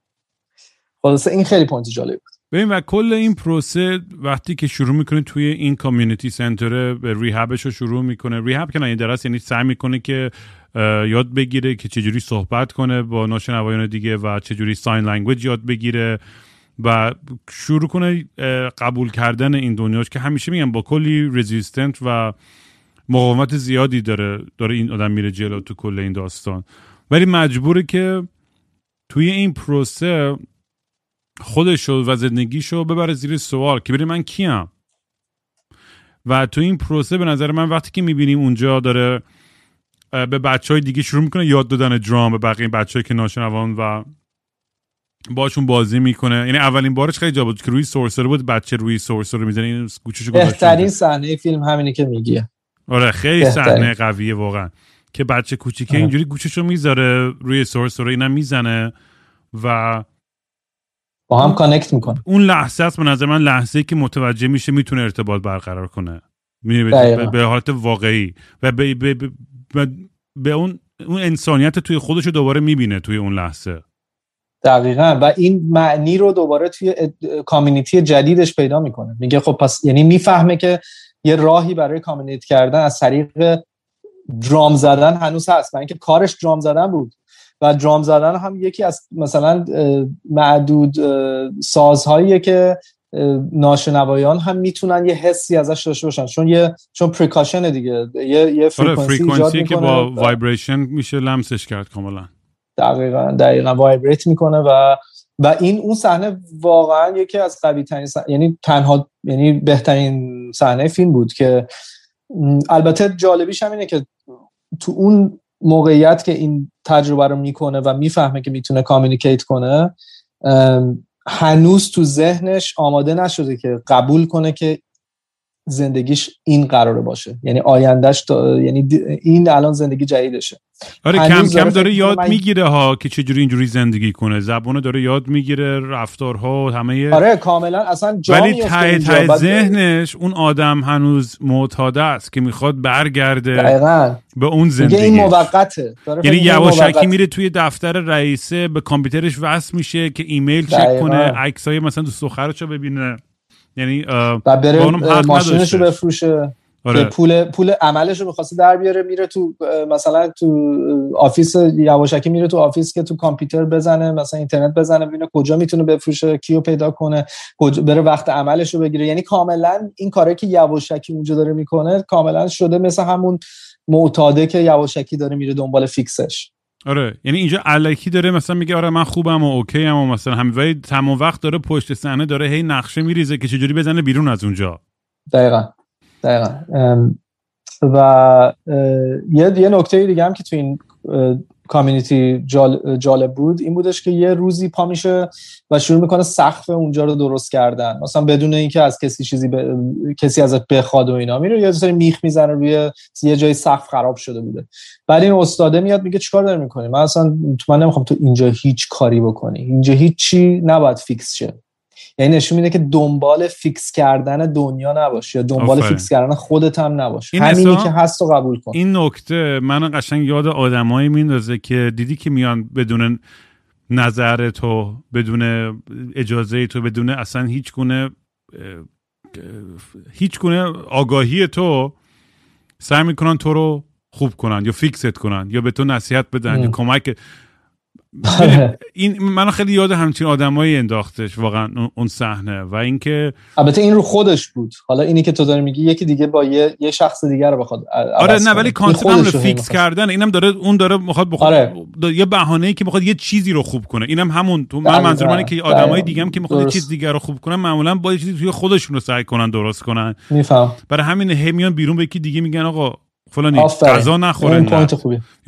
خلاصه این خیلی point جالب بود. ببین و کل این پروسه وقتی که شروع می‌کنه توی این community center به rehab ش رو شروع می‌کنه. rehab که نه درست یعنی سعی می‌کنه که یاد بگیره که چجوری صحبت کنه با ناشنوایان دیگه و چجوری sign language یاد بگیره و شروع کنه قبول کردن این دنیاش که همیشه میگم با کلی resistance و مقاومت زیادی داره داره این آدم میره جلو تو کل این داستان. ولی مجبوره که توی این پروسه خودش و زندگیشو ببره زیر سوال که ببین من کیم. و تو این پروسه به نظر من وقتی که می‌بینیم اونجا داره به بچه های دیگه شروع می‌کنه یاد دادن درام به بقیه بچه که ناشنوان و باشون بازی می‌کنه. یعنی اولین بارش خیلی جالب بود که روی سورسر بود بچه روی سورسر می‌زنه این گوشش بهترین صحنه فیلم همینی که میگه آره خیلی صحنه قویه واقعا. که بچه کوچیکه اینجوری گوشش رو می‌ذاره روی سورسر رو اینم می‌زنه و با هم کانکت می‌کنه. اون لحظه است به نظر من لحظه که متوجه میشه می‌تونه ارتباط برقرار کنه. به, به حالت واقعی. و به, به, به, به اون اون انسانیت توی خودش رو دوباره می‌بینه توی اون لحظه. دقیقا. و این معنی رو دوباره توی کامیونیتی جدیدش پیدا می‌کنه. میگه خب پس یعنی می‌فهمه که یه راهی برای کامیونیت کردن از طریق درام زدن هنوز هست. و اینکه کارش درام زدن بود. و درام زدن هم یکی از مثلا معدود سازهاییه که ناشنوایان هم می‌تونن یه حسی ازش داشته باشن. چون یه چون percussion دیگه. یه یه فرکانسی که با vibration میشه لمسش کرد کاملا. دقیقا دقیقا vibrate می‌کنه و و این اون صحنه واقعا یکی از قوی ترین یعنی تنها یعنی بهترین صحنه فیلم بود که البته جالبیش هم اینه که تو اون موقعیت که این تجربه رو می‌کنه و می‌فهمه که می‌تونه کامیونیکیت کنه هنوز تو ذهنش آماده نشده که قبول کنه که زندگیش این قراره باشه. یعنی آیندهش یعنی این الان زندگی جدیدشه. آره کم کم داره یاد من... می‌گیره ها که چجوری اینجوری زندگی کنه. زبونو داره یاد می‌گیره رفتارها همه آره کاملا اصلا جا ولی ته ته ذهنش اون آدم هنوز معتاده است که می‌خواد برگرده دقیقا. به اون زندگی این موقته. یعنی یواشکی میره توی دفتر رئیسه به کامپیوترش وصل میشه که ایمیل چک کنه عکسای مثلا دوست دخترشو ببینه. یعنی و بره ماشینش رو بفروشه. آره. پول پول عملش رو بخواسته در بیاره میره تو مثلا تو office یواشکی میره تو office که تو کامپیوتر بزنه مثلا اینترنت بزنه ببینه کجا می‌تونه بفروشه کیو پیدا کنه کجا بره وقت عملش رو بگیره. یعنی کاملا این کاری که یواشکی اونجا داره می‌کنه کاملا شده مثل همون معتاده که یواشکی داره میره دنبال fix ش. آره یعنی اینجا الکی داره مثلا میگه آره من خوبم و okay ام و مثلا همین ولی تمام وقت داره پشت صحنه داره هی نقشه میریزه که چجوری بزنه بیرون از اونجا. دقیقا دقیقا. و یه یه نکته دیگه هم که تو این community جالب بود این بودش که یه روزی پا میشه و شروع می‌کنه سقف اونجا رو درست کردن. مثلا بدون اینکه از کسی چیزی ب... کسی ازت بخواد و اینا. میره یه سری میخ می‌زنه روی یه جای سقف خراب شده بوده. بعد این استاده میاد میگه چیکار داری می‌کنی؟ من اصلا تو من نمی‌خوام تو اینجا هیچ کاری بکنی. اینجا هیچی نباید fix شه. یعنی نشون میده که دنبال fix کردن دنیا نباشی یا دنبال fix کردن خودت هم نباشی همینی که هست و قبول کن. این نکته من قشنگ یاد آدمایی میندازه که دیدی که میان بدون نظر تو بدون اجازه تو بدون اصلا هیچ گونه هیچ گونه آگاهی تو سعی می‌کنن تو رو خوب کنن یا فیکست کنن یا به تو نصیحت بدن یا کمک. این من خیلی یاد همچین آدمایی انداختش واقعا اون صحنه و اینکه البته این رو خودش بود. حالا اینی که تو داری میگی یکی دیگه با یه, یه شخص دیگه رو بخواد آره نه ولی کانسپت رو فیکس کردن. اینم داره اون داره می‌خواد بخواد آره. یه بهانه‌ای که می‌خواد یه چیزی رو خوب کنه. اینم همون. تو من منظور منه که آدمای دیگه هم که می‌خواد یه چیز دیگه رو خوب کنن معمولا با یه چیزی توی خودشون رو سعی کنن درست کنن. میفهم. برای همین همیان بیرون به یکی دیگه میگن آقا فلانی غذا نخوره نه.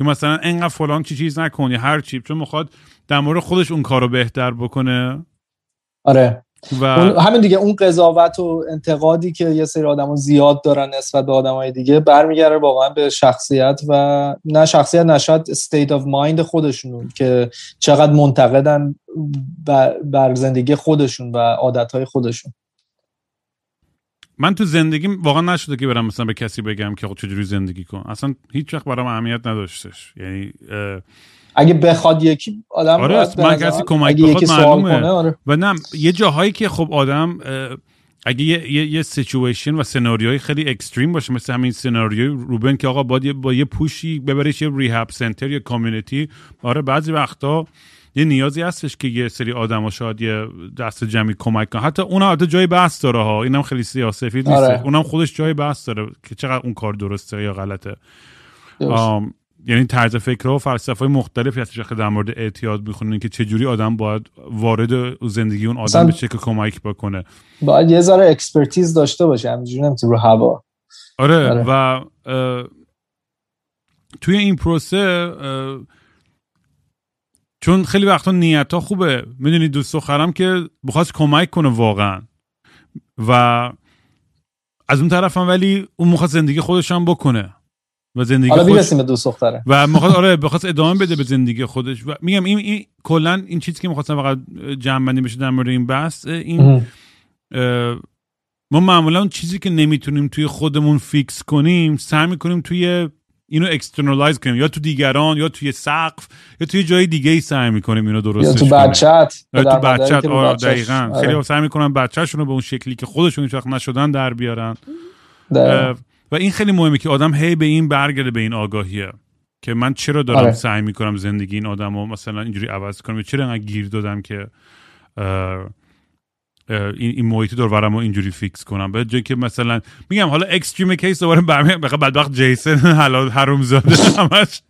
یا مثلا انقدر فلان چی چیز نکنی هر چی چون می‌خواد در مورد خودش اون کارو بهتر بکنه. آره. و همین دیگه اون قضاوت و انتقادی که یه سری آدم زیاد دارن نسبت به آدم های دیگه برمیگره واقعا به شخصیت و نه شخصیت نشد state of mind خودشون که چقدر منتقدن بر زندگی خودشون و عادت های خودشون. من تو زندگیم واقعا نشده که برم مثلا به کسی بگم که خب چجوری زندگی کن. اصلا هیچ وقت برام اهمیت نداشتش. یعنی اگه بخواد یکی آدم آره من کسی کمک بخواد معلومه. آره. و نه یه جاهایی که خب آدم اگه یه یه, یه سیچویشن و سناریوی خیلی اکستریم باشه مثل همین سناریوی روبن که آقا باید با یه پوشی ببریش یه ریهاب سنتر یا کامیونیتی آره بعضی وقتا یه نیازی هستش که یه سری آدم شاید یه دست جمعی کمک کنن. حتی اون حتی جای بحث داره ها. اینم خیلی سیاسفید نیست. آره. اونم خودش جای بحث داره که چقدر اون کار درسته یا غلطه. یعنی طرز فکر و فلسفه مختلفی هستش که در مورد اعتیاد می‌خونن که چجوری آدم باید وارد زندگی اون آدم بشه که کمک بکنه. باید یه ذره expertise داشته باشه همینجوری نمی‌تونه رو هوا. آره, آره. و توی این پروسه چون خیلی وقتا نیت ها خوبه. می‌دونی دوست دخترم که بخواست کمک کنه واقعا. و از اون طرف هم ولی اون می‌خواد زندگی خودش هم بکنه و زندگی حالا خودش... به دوست دختره و می‌خواد آره بخواست ادامه بده به زندگی خودش. و میگم این, این کلا این چیزی که می‌خواستم فقط جمع بندی بشه در مورد این بحث این ما معمولا اون چیزی که نمی‌تونیم توی خودمون fix کنیم سعی می‌کنیم توی اینو externalize کنیم. یا تو دیگران یا توی سقف یا توی جای دیگه ای سعی می‌کنیم اینو درستش یا تو بچت یا تو بچت آره دقیقاً. آره. خیلی سعی می‌کنن بچه‌شون رو به اون شکلی که خودشون هیچ وقت نشدن در بیارن. و این خیلی مهمه که آدم هی به این برگرده به این آگاهیه. که من چرا دارم آره. سعی می‌کنم زندگی این آدم رو مثلا اینجوری عوض کنم؟ چرا انقدر گیر دادم که این این محیط دور رو اینجوری fix کنم. به جای که مثلا میگم حالا extreme case دوباره برمیگردم بدبخت جیسن حلال حروم زاده همش.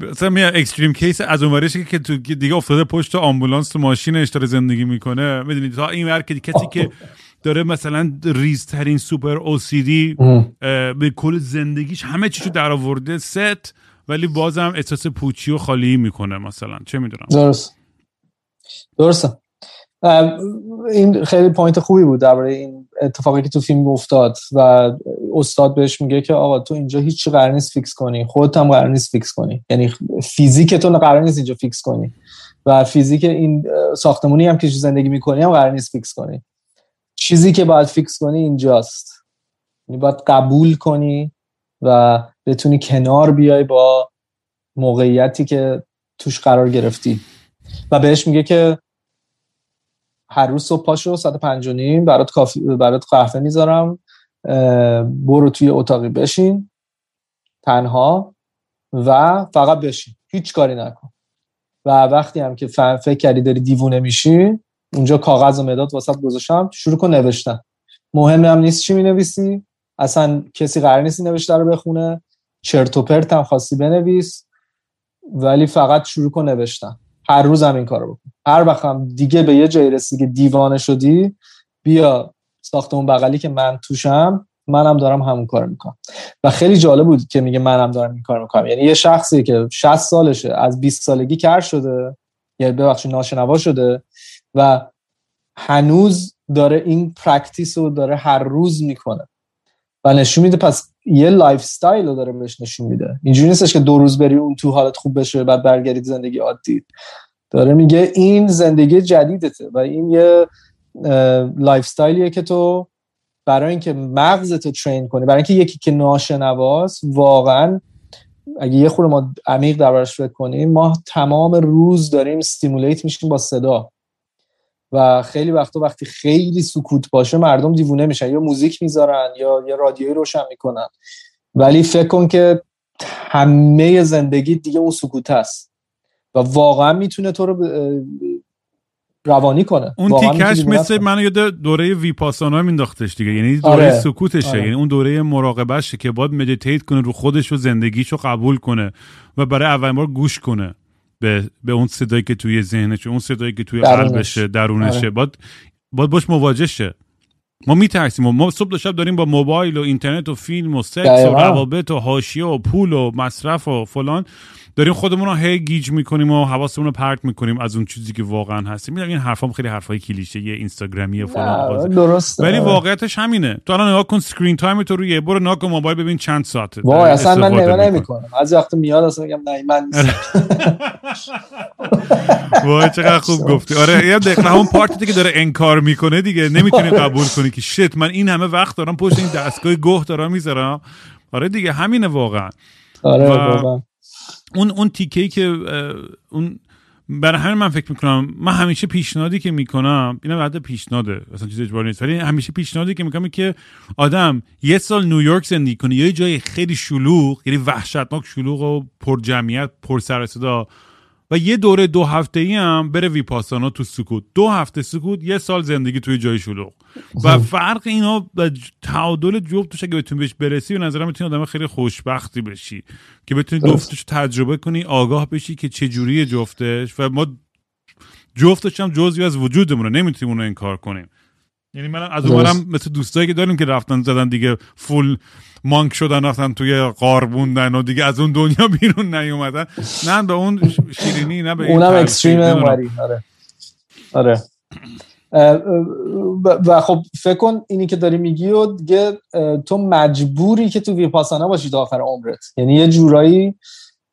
مثلا میگم extreme case از اون که تو دیگه افتاده پشت آمبولانس تو ماشینش داره زندگی می‌کنه. می‌دونید تا این ور که کسی که داره مثلا ریزترین super OCD به کل زندگیش همه چیشو در آورده ست ولی بازم احساس پوچی و خالی می‌کنه مثلا. چه می‌دونم؟ درست. درسته. این خیلی point خوبی بود درباره این اتفاقی که تو فیلم افتاد و استاد بهش میگه که آقا تو اینجا هیچ قرار نیست fix کنی خودت هم قرار نیست fix کنی. یعنی فیزیک تو قرار نیست اینجا fix کنی و فیزیک این ساختمونی هم که زندگی می‌کنی هم قرار نیست fix کنی. چیزی که باید fix کنی اینجاست. یعنی باید قبول کنی و بتونی کنار بیای با موقعیتی که توش قرار گرفتی. و بهش میگه که هر روز صبح پاشو ساعت پنج و نیم برات coffee برات قهوه می‌ذارم. برو توی اتاقی بشین. تنها. و فقط بشین. هیچ کاری نکن. و وقتی هم که فکر کردی داری دیوونه میشی اونجا کاغذ و مداد واسه گذاشتم شروع کن نوشتن. مهم هم نیست چی می‌نویسی. اصلا کسی قرار نیست نوشته رو بخونه. چرت و پرت هم خواستی بنویس. ولی فقط شروع کن نوشتن. هر روز هم این کارو بکن. هر وقت هم دیگه به یه جایی رسیدی که دیوانه شدی بیا ساختمون بغلی که من توشم منم دارم همون کار می‌کنم. و خیلی جالب بود که میگه منم دارم این کار می‌کنم. یعنی یه شخصی که 60 سالشه از 20 سالگی کر شده یا ببخشید ناشنوا شده و هنوز داره این practice رو داره هر روز می‌کنه. و نشون میده پس یه lifestyle رو داره بهش نشون میده. اینجوری نیستش که دو روز بری اون تو حالت خوب بشه بعد برگردید زندگی عادی. داره میگه این زندگی جدیدته و این یه lifestyle یه که تو برای اینکه مغزتو train کنی برای اینکه یکی که ناشنواست واقعا اگه یه خورده ما عمیق دربارش فکر کنیم ما تمام روز داریم stimulate میشیم با صدا. و خیلی وقتا وقتی خیلی سکوت باشه مردم دیوونه میشن یا music می‌ذارن یا یه رادیویی روشن می‌کنن. ولی فکر کن که همه زندگی دیگه اون سکوت هست. و واقعا می‌تونه تو رو روانی کنه. اون تیکش مثل من یاد دوره ویپاسانا مینداختش دیگه. یعنی دوره آره. سکوتشه. آره. یعنی اون دوره مراقبهشه که باید meditate کنه رو خودش و زندگیشو قبول کنه و برای اولین بار گوش کنه به, به اون صدایی که توی ذهنشه اون صدایی که توی قلبشه درونشه آره. باید باید باش مواجه شه. ما میترسیم. ما صبح و شب داریم با موبایل و اینترنت و فیلم و سکس و روابط و حاشیه و پول و مصرف و فلان. داریم خودمون رو هی گیج می‌کنیم و حواسمون رو پرت می‌کنیم از اون چیزی که واقعا هستیم. می‌دونم این حرفام خیلی حرفای کلیشه یه اینستاگرامی فلان درسته. ولی واقعیتش همینه. تو الان نگاه کن screen time تو روی برو نگاه کن موبایل ببین چند ساعته. وای اصلا من نگاه نمی‌کنم. از وقت میاد اصلا میگم نه من وای چقدر خوب گفتی. آره یه دقیقه همون part ی که داره انکار می‌کنه دیگه. نمی‌تونی قبول کنی که shit من این همه وقت دارم پشت این دستگاه گوه دارم می‌ذارم. آره دیگه همینه واقعا. آره واقعا. اون اون تیکه که اون برای همین من فکر می‌کنم من همیشه پیشنهادی که می‌کنم اینا بعد پیشنهاده اصلا چیز اجباری نیست ولی همیشه پیشنهادی که می‌کنم که آدم یه سال نیویورک زندگی کنه یه جای خیلی شلوغ یعنی وحشتناک شلوغ و پر جمعیت پر سر صدا و یه دوره دو هفته ای هم بره ویپاسانا تو سکوت. دو هفته سکوت یه سال زندگی توی جای شلوغ. و فرق اینا و تعادل جفتش اگه بتونی بهش برسی به نظرم می‌تونی آدم خیلی خوشبختی بشی. که بتونی جفتش تجربه کنی آگاه بشی که چه جوری جفتش. و ما جفتش هم جزوی از وجودمونه. نمی‌تونیم اونو انکار کنیم. یعنی من از اونم مثل دوستایی که داریم که رفتن زدن دیگه فول مانک شدن رفتن توی قار بوندن و دیگه از اون دنیا بیرون نیومدن. نه به اون شیرینی نه به اونم اکستریم آره. آره. و خب فکر کن اینی که داری میگی و دیگه تو مجبوری که تو ویپاسانا باشی تا آخر عمرت. یعنی یه جورایی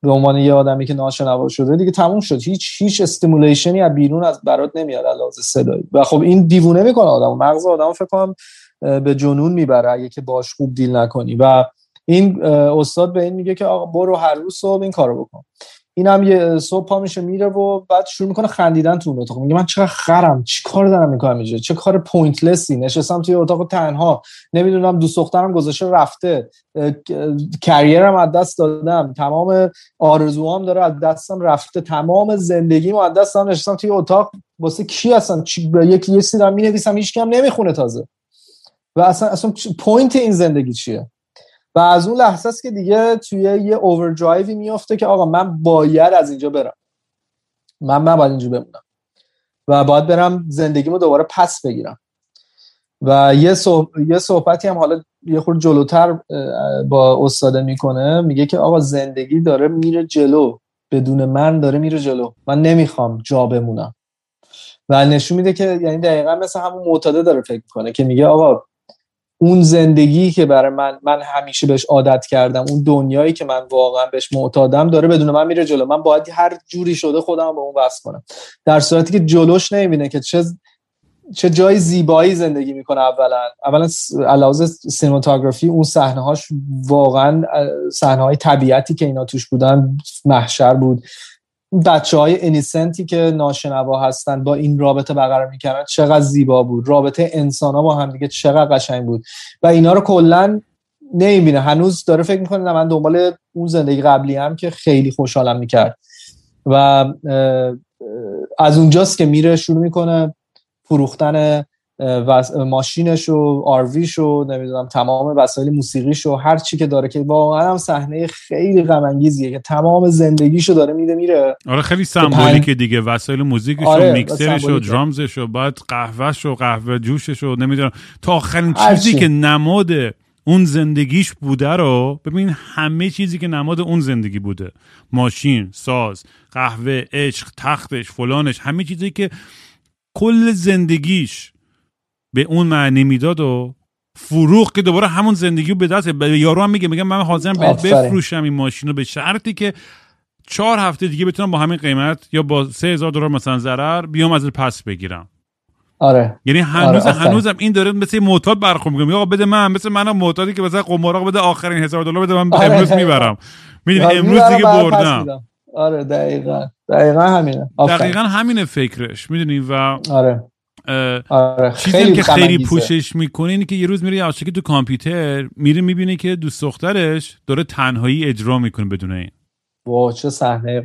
به عنوان یه آدمی که ناشنوا شده دیگه تموم شد. هیچ هیچ stimulation ی از بیرون از برات نمیاد علاوه صدایی. و خب این دیوونه می‌کنه آدم مغز آدم فکر کنم به جنون می‌بره اگه که باش خوب deal نکنی. و این استاد به این میگه که آقا برو هر روز صبح این کارو بکن. اینم یه صبح پا میشه میره و بعد شروع می‌کنه خندیدن تو اتاق. میگه من چقدر خرم چی کار دارم می‌کنم اینجا چه کار pointless ی نشستم توی اتاق تنها. نمی‌دونم دوست دخترم گذاشته رفته. career م از دست دادم. تمام آرزوام داره از دستم رفته. تمام زندگیم از دستم نشستم توی اتاق. واسه کی هستم؟ یکی یه سری دارم می‌نویسم هیچ کم نمی‌خونه تازه. و اصلا اصلا point این زندگی چیه؟ و از اون لحظه است که دیگه توی یه اووردرایوی میافته که آقا من باید از اینجا برم. من من باید اینجا بمونم. و باید برم زندگیمو دوباره پس بگیرم. و یه, یه صحبتی هم حالا یه خورده جلوتر با استاده می‌کنه. میگه که آقا زندگی داره میره جلو. بدون من داره میره جلو. من نمی‌خوام جا بمونم. و نشون میده که یعنی دقیقا مثل همون معتاده داره فکر کنه که میگه آقا اون زندگی که برای من من همیشه بهش عادت کردم اون دنیایی که من واقعا بهش معتادم داره بدون من میره جلو. من باید هر جوری شده خودم به اون وصل کنم. در صورتی که جلوش نمی‌بینه که چه چه جای زیبایی زندگی می‌کنه اولا. اولا علاوه سینماتوگرافی اون صحنه هاش واقعا صحنه های طبیعتی که اینا توش بودن محشر بود. بچه های انیسنتی که ناشنوا هستن با این رابطه برقرار می‌کردن چقدر زیبا بود. رابطه انسان ها با هم دیگه چقدر قشنگ بود. و اینا رو کلا نمی‌بینه. هنوز داره فکر می‌کنه من دنبال اون زندگی قبلی هم که خیلی خوشحالم می‌کرد. و از اونجاست که میره شروع می‌کنه فروختن ماشینش و آرویش و نمی‌دونم تمام وسایل موسیقیش و هر چی که داره که واقعا هم صحنه خیلی غم که تمام زندگیشو داره میده میره. آره خیلی سمبولیکه دیگه. وسایل موزیکش آره و میکسرش و درامزش و بعد قهوهش و قهوه جوشش و نمی‌دونم. تا آخرین چیزی که نماد اون زندگیش بوده رو ببین همه چیزی که نماد اون زندگی بوده. ماشین ساز قهوه عشق تختش فلانش همه چیزی که کل زندگیش به اون معنی می‌داد و فروخ که دوباره همون زندگی به دست یارو هم میگه میگه من حاضرم بفروشم این ماشین رو به شرطی که چهار هفته دیگه بتونم با همین قیمت یا با سه هزار دلار مثلا ضرر بیام از پس بگیرم. آره. یعنی هنوز آره. هنوزم این داره مثل معتاد برخورد میگه آقا بده من مثل منم معتادی که مثلا قمار بده آخرین هزار دلار بده من آره. امروز می‌برم. می‌دونی امروز دیگه بردم. آره دقیقا. دقیقا همینه. دقیقا همینه فکرش. می‌دونی؟ و آره. آره. چیزی که خیلی پوشش می‌کنه اینه که یه روز میره که تو کامپیوتر میره می‌بینه که دوست دخترش داره تنهایی اجرا می‌کنه بدون این. وا چه صحنه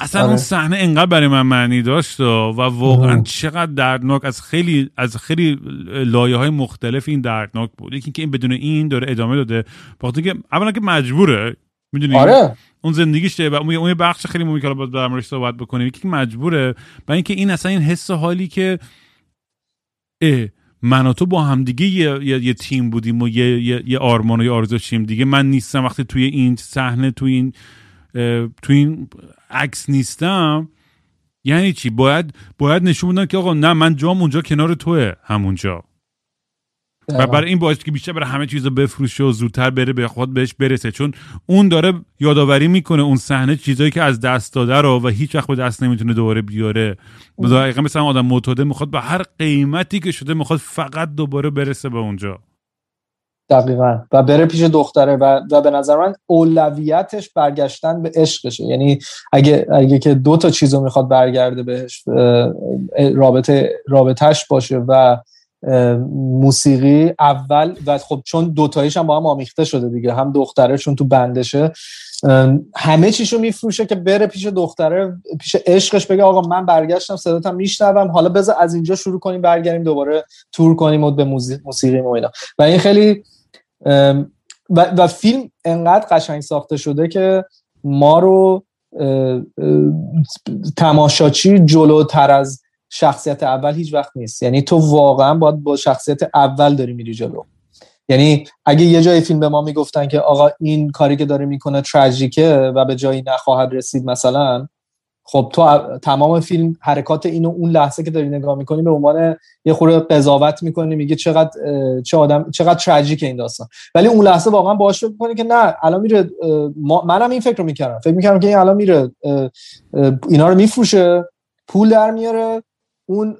اصلا آره. اون صحنه انقدر برای من معنی داشت و واقعا چقدر دردناک از خیلی از خیلی لایه های مختلف این دردناک بود. یکی که این بدون این داره ادامه داده. وقتی که اولا که مجبوره می‌دونی؟ آره. اون زندگیش و اون بخش خیلی مهمی که در صحبت بکنیم. یکی مجبوره برای اینکه این اصلا این حس حالی که من و تو با هم دیگه یه،, یه،, تیم بودیم و یه, یه،, یه آرمان و یه آرزو چیم دیگه من نیستم وقتی توی این صحنه توی این توی این عکس نیستم. یعنی چی؟ باید باید نشون بدن که آقا نه من جام اونجا کنار توه همونجا. و برای این باعث که بیشتر برای همه چیز رو بفروشه و زودتر بره به خود بهش برسه. چون اون داره یادآوری می‌کنه اون صحنه چیزایی که از دست داده رو و هیچ وقت به دست نمی‌تونه دوباره بیاره. دقیقا مثلا آدم معتاده می‌خواد به هر قیمتی که شده می‌خواد فقط دوباره برسه به اونجا. دقیقا. و بره پیش دختره و, و به نظر من اولویتش برگشتن به عشقشه. یعنی اگه اگه که دو تا چیزو می‌خواد برگرده بهش رابطه رابطهش باشه و موسیقی اول و خب چون دوتایش هم با هم آمیخته شده دیگه هم دختره چون تو بندشه. همه چیشو میفروشه که بره پیش دختره پیش عشقش بگه آقا من برگشتم صداتم میشنوم حالا بذار از اینجا شروع کنیم برگردیم دوباره تور کنیم و به موسیقی و اینا. و این خیلی و, و فیلم انقدر قشنگ ساخته شده که ما رو تماشاچی جلوتر از شخصیت اول هیچ وقت نیست. یعنی تو واقعا باید با شخصیت اول داری میری جلو. یعنی اگه یه جای فیلم به ما می‌گفتن که آقا این کاری که داره می‌کنه تراژیکه و به جایی نخواهد رسید مثلا خب تو تمام فیلم حرکات اینو اون لحظه که داری نگاه می‌کنی به عنوان یه خورده قضاوت می‌کنی میگه چقدر چه آدم چقدر تراژیک این داستان. ولی اون لحظه واقعا باهاش می‌کنی که نه الان میره منم این فکر رو می‌کردم. فکر می‌کردم که این الان میره اینا رو میفروشه پول در میاره اون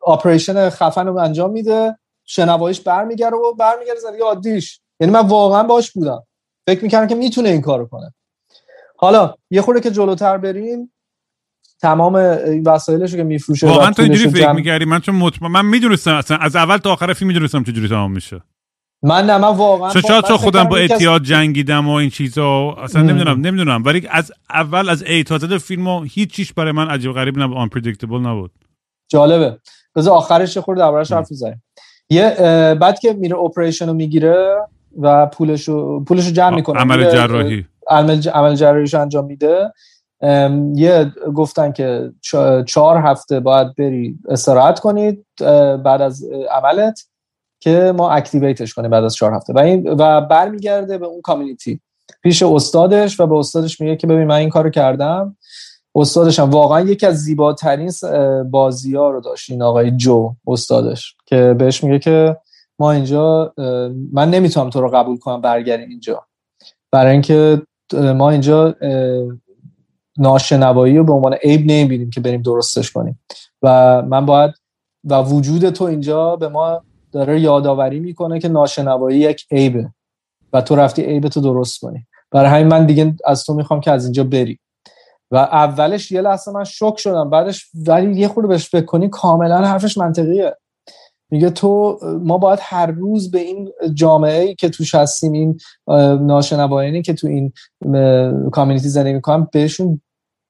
آپریشن خفن رو انجام میده شنوایش برمیگره و برمیگره زندگی عادیش. یعنی من واقعا باش بودم. فکر می‌کردم که می‌تونه این کارو کنه. حالا یه خورده که جلوتر بریم تمام این وسایلش که میفروشه واقعا تو اینجوری فکر جمع... می‌کردی؟ من چون مطمئن من می‌دونستم اصلا از اول تا آخر فیلم می‌دونستم چجوری تمام میشه. من نه من واقعا تو خودم با اتیاد جنگیدم و این چیزا. اصلا نمی‌دونم نمی‌دونم. ولی از اول از ای تا زد فیلمو هیچ چیش برای من عجیب غریب نبود. آن نبود. جالبه. بذار آخرش خورده دربارش حرف بزنیم. یه بعد که میره اپریشن رو می‌گیره و پولشو پولشو جمع می‌کنه. عمل جراحی. عمل جراحیش انجام میده. یه گفتن که چهار هفته باید بری استراحت کنید بعد از عملت. که ما اکتیویتش کنیم بعد از چهار هفته. و این و برمیگرده به اون کامیونیتی پیش استادش و به استادش میگه که ببین من این کارو کردم. استادش هم واقعا یکی از زیباترین بازی ها رو داشت این آقای جو استادش که بهش میگه که ما اینجا من نمی‌تونم تو رو قبول کنم برگردیم اینجا. برای اینکه ما اینجا ناشنوایی رو به عنوان عیب نمی‌بینیم که بریم درستش کنیم. و من باید و وجود تو اینجا به ما داره یادآوری می‌کنه که ناشنوایی یک عیبه و تو رفتی عیب تو درست کنی. برای همین من دیگه از تو می‌خوام که از اینجا بری. و اولش یه لحظه من شک شدم بعدش ولی یه خورده بهش فکر کنی کاملا حرفش منطقیه. میگه تو ما باید هر روز به این جامعه ای که توش هستیم این ناشنوایانی که تو این کامیونیتی زندگی می‌کنن بهشون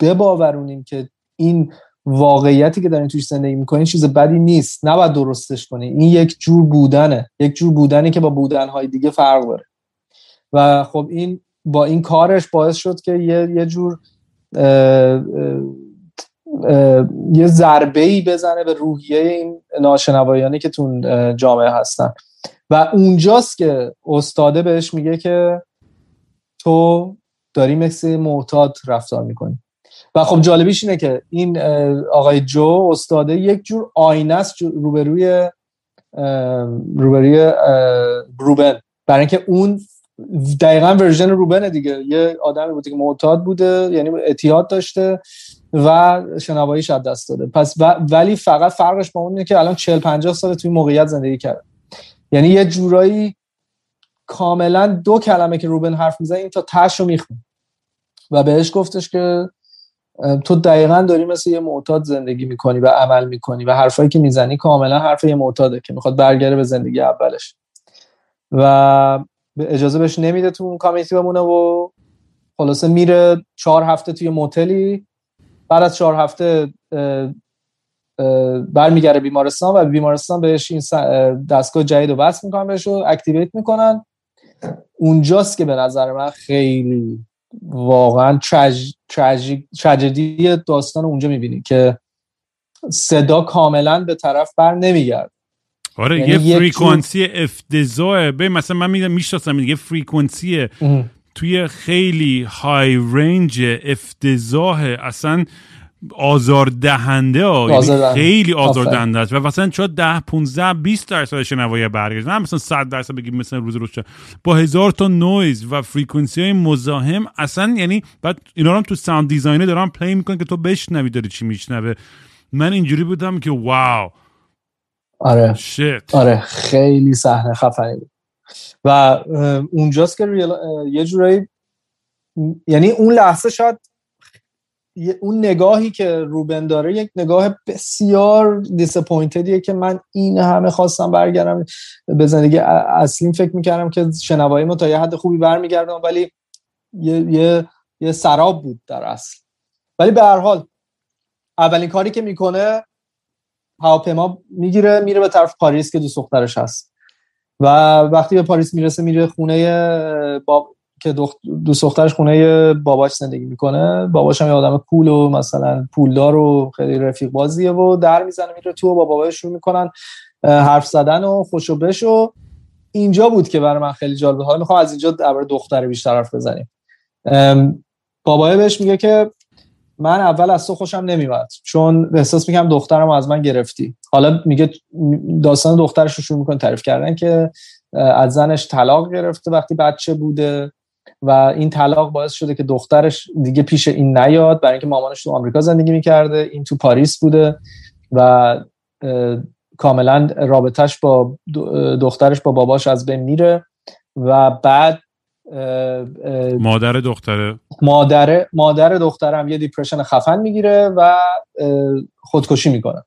بباورونیم که این واقعیتی که دارین توش زندگی می‌کنین چیز بدی نیست. نباید درستش کنی. این یک جور بودنه. یک جور بودنی که با بودنهای دیگه فرق داره. و خب این با این کارش باعث شد که یه, یه جور یه ضربه ای بزنه به روحیه این ناشنوایانی که تو جامعه هستن. و اونجاست که استاده بهش میگه که تو داری مثل معتاد رفتار می‌کنی. و خب جالبیش اینه که این آقای جو استاده یک جور آینه است روبروی روبروی روبن. برای اینکه اون دقیقا ورژن روبنه دیگه. یه آدمی بوده که معتاد بوده یعنی اتیاد داشته و شنواییش از دست داده. پس ولی فقط فرقش با اونه که الان 40 50 سال توی موقعیت زندگی کرده. یعنی یه جورایی کاملا دو کلمه که روبن حرف می‌زنه این تا تش می‌خونه. و بهش گفتش که تو دقیقا داری مثل یه معتاد زندگی می‌کنی و عمل می‌کنی و حرفایی که می‌زنی کاملا حرف یه معتاده که می‌خواد برگره به زندگی اولش. و اجازه بهش نمیده تو اون کامیتی بمونه و خلاصه میره چهار هفته توی موتلی. بعد از چهار هفته برمیگره بیمارستان و بیمارستان بهش این دستگاه جدید رو وصل می‌کنن بهش رو activate می‌کنن. اونجاست که به نظر من خیلی واقعا تراژدی داستان اونجا می‌بینی که صدا کاملا به طرف بر نمیگرد. آره یعنی یه frequency افتضاحه. به مثلا من میگم می‌شناسم یه frequency توی خیلی high range افتضاح اصلا آزار دهنده یعنی خیلی آزار دهنده است و مثلا چرا 10 15 20 درصد شنوایی برگشت نه مثلا 100 درصد بگیم مثلا روز روز با هزار تا نویز و frequency های مزاحم اصلا یعنی بعد اینا رو هم تو sound designer دارن play می‌کنن که تو بشنوی داری چی میشنوه. من اینجوری بودم که wow. آره. shit. آره خیلی صحنه خفنی بود. و اونجاست که یه جورایی یعنی اون لحظه شاید اون نگاهی که روبن داره یک نگاه بسیار دیسپوینتدیه که من این همه خواستم برگردم. به زندگی اصلیم فکر می‌کردم که شنوایی ما تا یه حد خوبی برمیگردم ولی یه, یه،, یه سراب بود در اصل. ولی به هر حال اولین کاری که می‌کنه هواپیما می‌گیره میره به طرف پاریس که دو دخترش هست. و وقتی به پاریس می‌رسه میره خونه با که دو دخترش خونه باباش زندگی می‌کنه. باباش هم یه آدم پول و مثلا پولدار و خیلی رفیق بازیه و در می‌زنه میره تو و با باباش شروع می‌کنن حرف زدن و خوش و بش و اینجا بود که برای من خیلی جالب حالا می‌خوام از اینجا درباره دختر بیشتر حرف بزنیم. بابای بهش میگه که من اول از تو خوشم نمیاد چون احساس می‌کنم دخترم از من گرفتی. حالا میگه داستان دخترش رو شروع می‌کنه تعریف کردن که از زنش طلاق گرفته وقتی بچه بوده. و این طلاق باعث شده که دخترش دیگه پیش این نیاد برای اینکه مامانش تو آمریکا زندگی می‌کرده این تو پاریس بوده و کاملا رابطهش با دخترش با باباش از بین میره و بعد مادر دختره. مادر مادر دخترم یه دیپرشن خفن می‌گیره و خودکشی می‌کنه.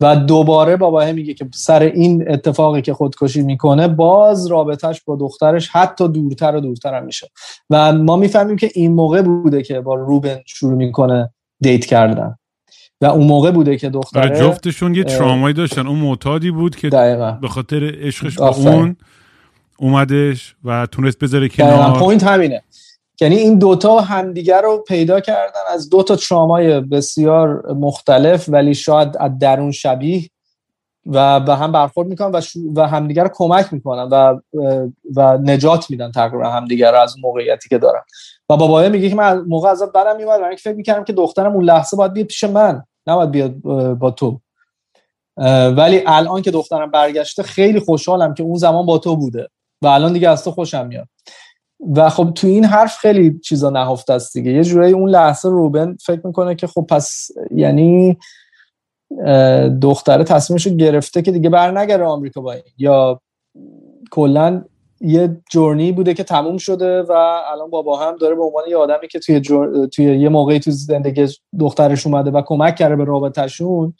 و دوباره باباه میگه که سر این اتفاقی که خودکشی می‌کنه باز رابطهش با دخترش حتی دورتر و دورتر هم میشه. و ما می‌فهمیم که این موقع بوده که با روبن شروع می‌کنه دیت کردن. و اون موقع بوده که دختره آره، جفتشون یه ترامایی داشتن. اون معتادی بود که. به خاطر عشقش با اون اومدش و تونست بذاره کنار. point همینه. یعنی این دوتا همدیگر رو پیدا کردن از دو تا ترامای بسیار مختلف ولی شاید از درون شبیه و به هم برخورد می‌کنن و, و همدیگر رو کمک می‌کنن و و نجات میدن تقریبا همدیگر رو از موقعیتی که دارن. و بابایه میگه که من موقع ازت برم میومد و فکر می‌کردم که دخترم اون لحظه باید بیاد پیش من نباید بیاد با تو. ولی الان که دخترم برگشته خیلی خوشحالم که اون زمان با تو بوده و الان دیگه از تو خوشم میاد. و خب تو این حرف خیلی چیزا نهفته است دیگه. یه جورایی اون لحظه روبن فکر می‌کنه که خب پس یعنی دختره تصمیمش گرفته که دیگه بر نگره آمریکا با این. یا کلا یه جورنی بوده که تموم شده و الان بابا هم داره به عنوان یه آدمی که توی, توی یه موقعی تو زندگی دخترش اومده و کمک کرده به رابطهشون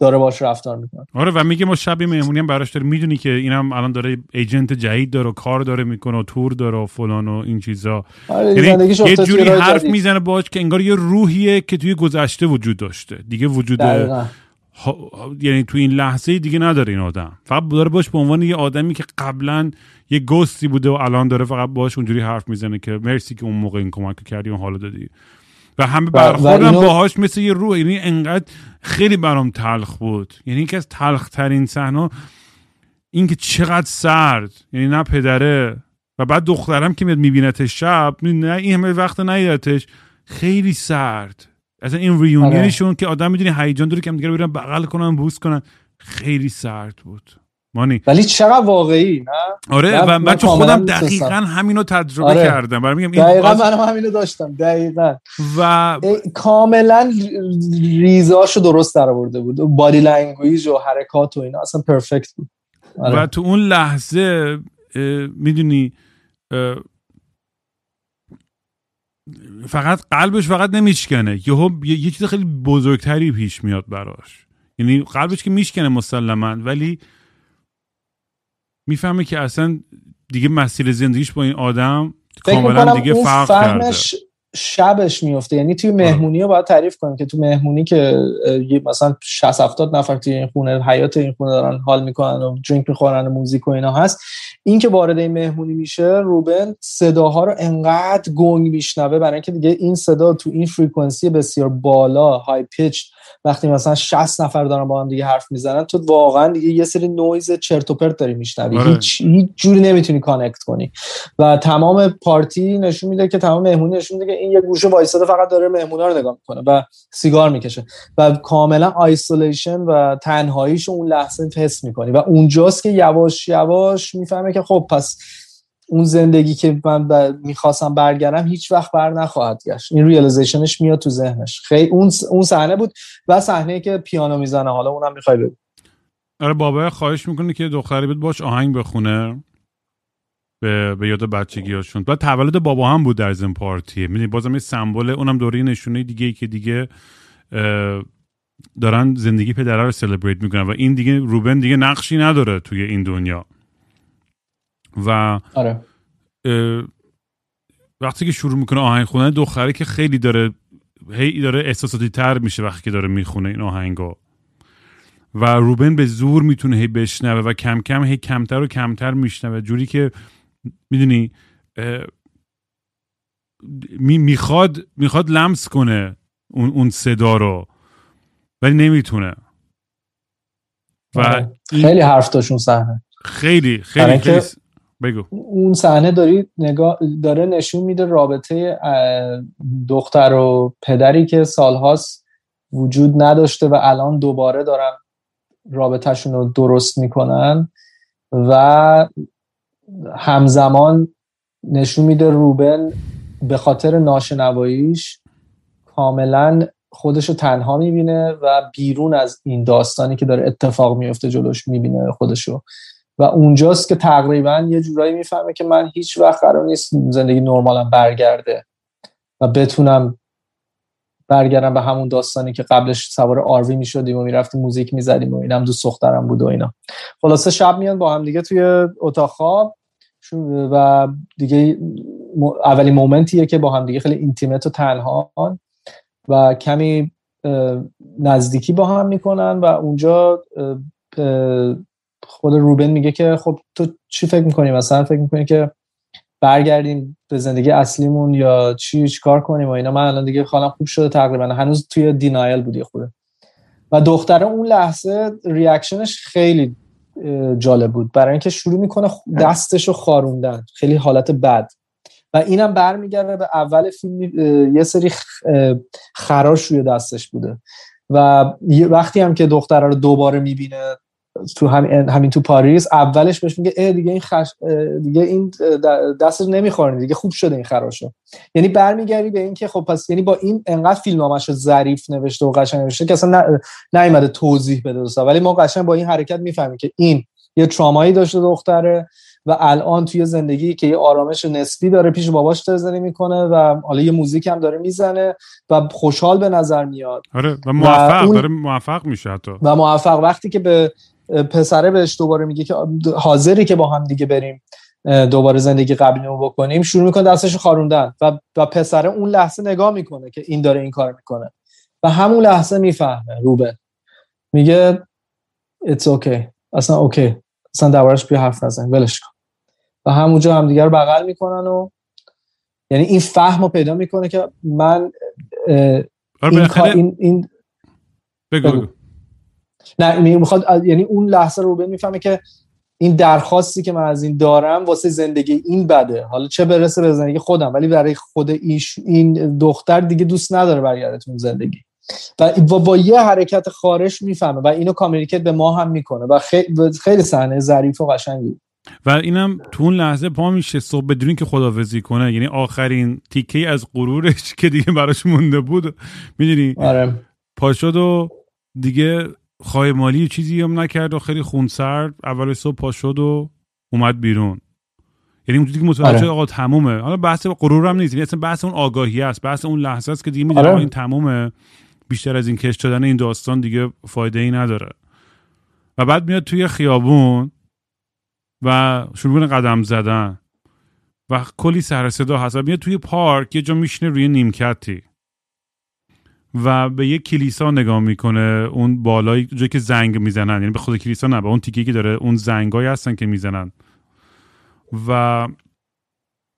داره باش رفتار می‌کنه. آره و میگه ما شبی مهمونی هم براش داره می‌دونی که اینم الان داره ایجنت جدید داره و کار داره می‌کنه و تور داره و فلان و این چیزا. آره یعنی یه جوری حرف می‌زنه باش که انگار یه روحیه که توی گذشته وجود داشته. دیگه وجود یعنی تو این لحظه دیگه نداره این آدم. فقط داره باش به عنوان یه آدمی که قبلا یه گستی بوده و الان داره فقط باش اونجوری حرف می‌زنه که مرسی که اون موقع این کمک کردی و حالو دادی. و همه برخوردم اینو... باهاش مثل یه روح. یعنی انقدر خیلی برام تلخ بود. یعنی یکی از تلخ ترین صحنه اینکه چقدر سرد. یعنی نه پدره. و بعد دخترم که میاد میبینتش شب نه این همه وقت نیدتش. خیلی سرد. اصلا این ریونیونشون آره. که آدم می‌دونی هیجان داره که دیگه برن بغل کنن بوس کنن. خیلی سرد بود. مانی. ولی چقدر واقعی نه؟ آره و من چون خودم دقیقا همینو تجربه آره. کردم. برای میگم دقیقا باز... منم همینو داشتم دقیقا. و کاملا ریزاشو درست در آورده بود. body language و حرکات و اینا اصلا perfect بود. آره. و تو اون لحظه می‌دونی فقط قلبش فقط نمیشکنه یهو یه،, یه چیز خیلی بزرگتری پیش میاد براش. یعنی قلبش که میشکنه مسلما ولی می‌فهمه که اصلا دیگه مسیر زندگیش با این آدم کاملا دیگه فرق کرده. شبش میفته یعنی توی آره. مهمونی رو باید تعریف کنیم که تو مهمونی که مثلا 60 70 نفر توی این خونه حیاط این خونه دارن حال می‌کنن و drink می‌خورن و music و اینا هست. این که وارد این مهمونی میشه روبن صداها رو انقدر گنگ میشنوه برای اینکه دیگه این صدا تو این frequency بسیار بالا high pitch وقتی مثلا 60 نفر دارن با هم دیگه حرف می‌زنن تو واقعا دیگه یه سری نویز چرت و پرت داری میشنوی. آره. هیچ هیچ جوری نمی‌تونی connect کنی. و تمام party نشون میده که تمام مهمونی نشون میده که این یه گوشه وایساده فقط داره مهمونا رو نگاه می‌کنه و سیگار می‌کشه. و کاملا isolation و تنهاییش اون لحظه حس می‌کنی. و اونجاست که یواش یواش می‌فهمه که خب پس اون زندگی که من می‌خواستم برگردم هیچ وقت بر نخواهد گشت. این realization ش میاد تو ذهنش. خیلی اون اون صحنه بود و صحنه که پیانو می‌زنه. حالا اونم می‌خوای بگو. آره بابا خواهش می‌کنه که دختری بود باش آهنگ بخونه. به, به یاد بچگی هاشون بعد تولد بابا هم بود در زن پارتی می‌دونی بازم یه سمبل اونم دوره نشونه دیگه ای که دیگه دارن زندگی پدره رو سلبریت می‌کنن. و این دیگه روبن دیگه نقشی نداره توی این دنیا. و آره. وقتی که شروع می‌کنه آهنگ خوندن دختره که خیلی داره هی داره احساساتی تر میشه وقتی که داره می‌خونه این آهنگو و روبن به زور می‌تونه هی بشنوه و کم کم هی کمتر و کمتر میشنوه جوری که می‌دونی می‌خواد می‌خواد لمس کنه اون, اون صدا رو ولی نمی‌تونه و آره. خیلی حرف داشت صحنه خیلی خیلی, خیلی بگو. اون صحنه داری نگاه داره نشون میده رابطه دختر و پدری که سالهاست وجود نداشته و الان دوباره دارن رابطهشون رو درست می‌کنن و همزمان نشون میده روبن به خاطر ناشنواییش کاملا خودشو تنها می‌بینه و بیرون از این داستانی که داره اتفاق میفته جلوش می‌بینه خودشو. و اونجاست که تقریبا یه جورایی می‌فهمه که من هیچ وقت قرار نیست زندگی نرمالم برگرده و بتونم برگردم به همون داستانی که قبلش سوار آروی می‌شدیم و می‌رفتیم موزیک می‌زدیم و اینم دوست دخترم بود و اینا. خلاصه شب میان با هم دیگه توی اتاق خواب. و دیگه اولین مومنتیه که با هم دیگه خیلی اینتیمت و تنها و کمی نزدیکی با هم می‌کنن و اونجا خود روبن میگه که خب تو چی فکر می‌کنی؟ مثلا فکر می‌کنی که برگردیم به زندگی اصلیمون یا چی کار کنیم و اینا؟ من الان دیگه حالم خوب شده تقریبا. هنوز توی دینایل بودی خوده و دختره اون لحظه ریاکشنش خیلی جالب بود. برای اینکه شروع می‌کنه دستش رو خاروندن. خیلی حالت بد. و اینم برمیگرده به اول فیلم یه سری خراش روی دستش بوده. و وقتی هم که دختره رو دوباره می‌بینه تو همین, همین تو پاریس اولش بهش میگه ای دیگه این خش... دیگه این دست نمی‌خورن دیگه خوب شده این خراشو. یعنی برمیگردی به اینکه خب پس یعنی با این انقدر فیلمنامه‌شو ظریف نوشته و قشنگ نوشته که اصلا نیومده توضیح بده دوستا ولی ما قشنگ با این حرکت می‌فهمیم که این یه ترامایی داشته دختره و الان توی زندگی که یه آرامش نسبی داره پیش باباش تزنی می‌کنه و حالا یه موزیک هم داره می‌زنه و خوشحال به نظر میاد. آره و موفق و داره موفق میشه حتی. و موفق. وقتی که به پسره بهش دوباره میگه که حاضری که با هم دیگه بریم دوباره زندگی قبلی رو بکنیم. شروع می‌کنه دستش خاروندن و, و پسره اون لحظه نگاه می‌کنه که این داره این کار می‌کنه. و همون لحظه می‌فهمه روبن میگه it's okay. اصلا اوکی اصلا دربارش بیا حرف نزن ولش کن. و همونجا هم دیگر بغل می‌کنن و یعنی این فهم رو پیدا می‌کنه که من آره، این, این, این بگو, بگو. نه می‌خواد یعنی اون لحظه رو به می‌فهمه که این درخواستی که من از این دارم واسه زندگی این بده. حالا چه برسه به زندگی خودم ولی برای خود ایش این دختر دیگه دوست نداره برگرده تو زندگی. و با, با یه حرکت خارش می‌فهمه و اینو کامیکیت به ما هم می‌کنه و خیلی, صحنه ظریف و قشنگی. و اینم تو اون لحظه پا میشه صبح بدون که خدافزی کنه. یعنی آخرین تیکه از غرورش که دیگه براش مونده بود می‌دونی؟ آره. پاشد و دیگه خواهی مالی چیزی هم نکرد و خیلی خونسرد. اول صبح پا شد و اومد بیرون. یعنی اونجوری که متوجه آره. آقا تمومه. حالا بحث غرور هم نیست. یعنی اصلا بحث اون آگاهی است. بحث اون لحظه است که دیگه می‌دونه آره. این تمومه. بیشتر از این کش شدن این داستان دیگه فایده ای نداره. و بعد میاد توی خیابون و شروع قدم زدن. و کلی سر صدا هست. و میاد توی پارک یه جا میشنه روی نیمکتی. و به یه کلیسا نگاه می‌کنه اون بالای جایی که زنگ می‌زنن یعنی به خود کلیسا نه به اون تیکی که داره اون زنگای هستن که می‌زنن. و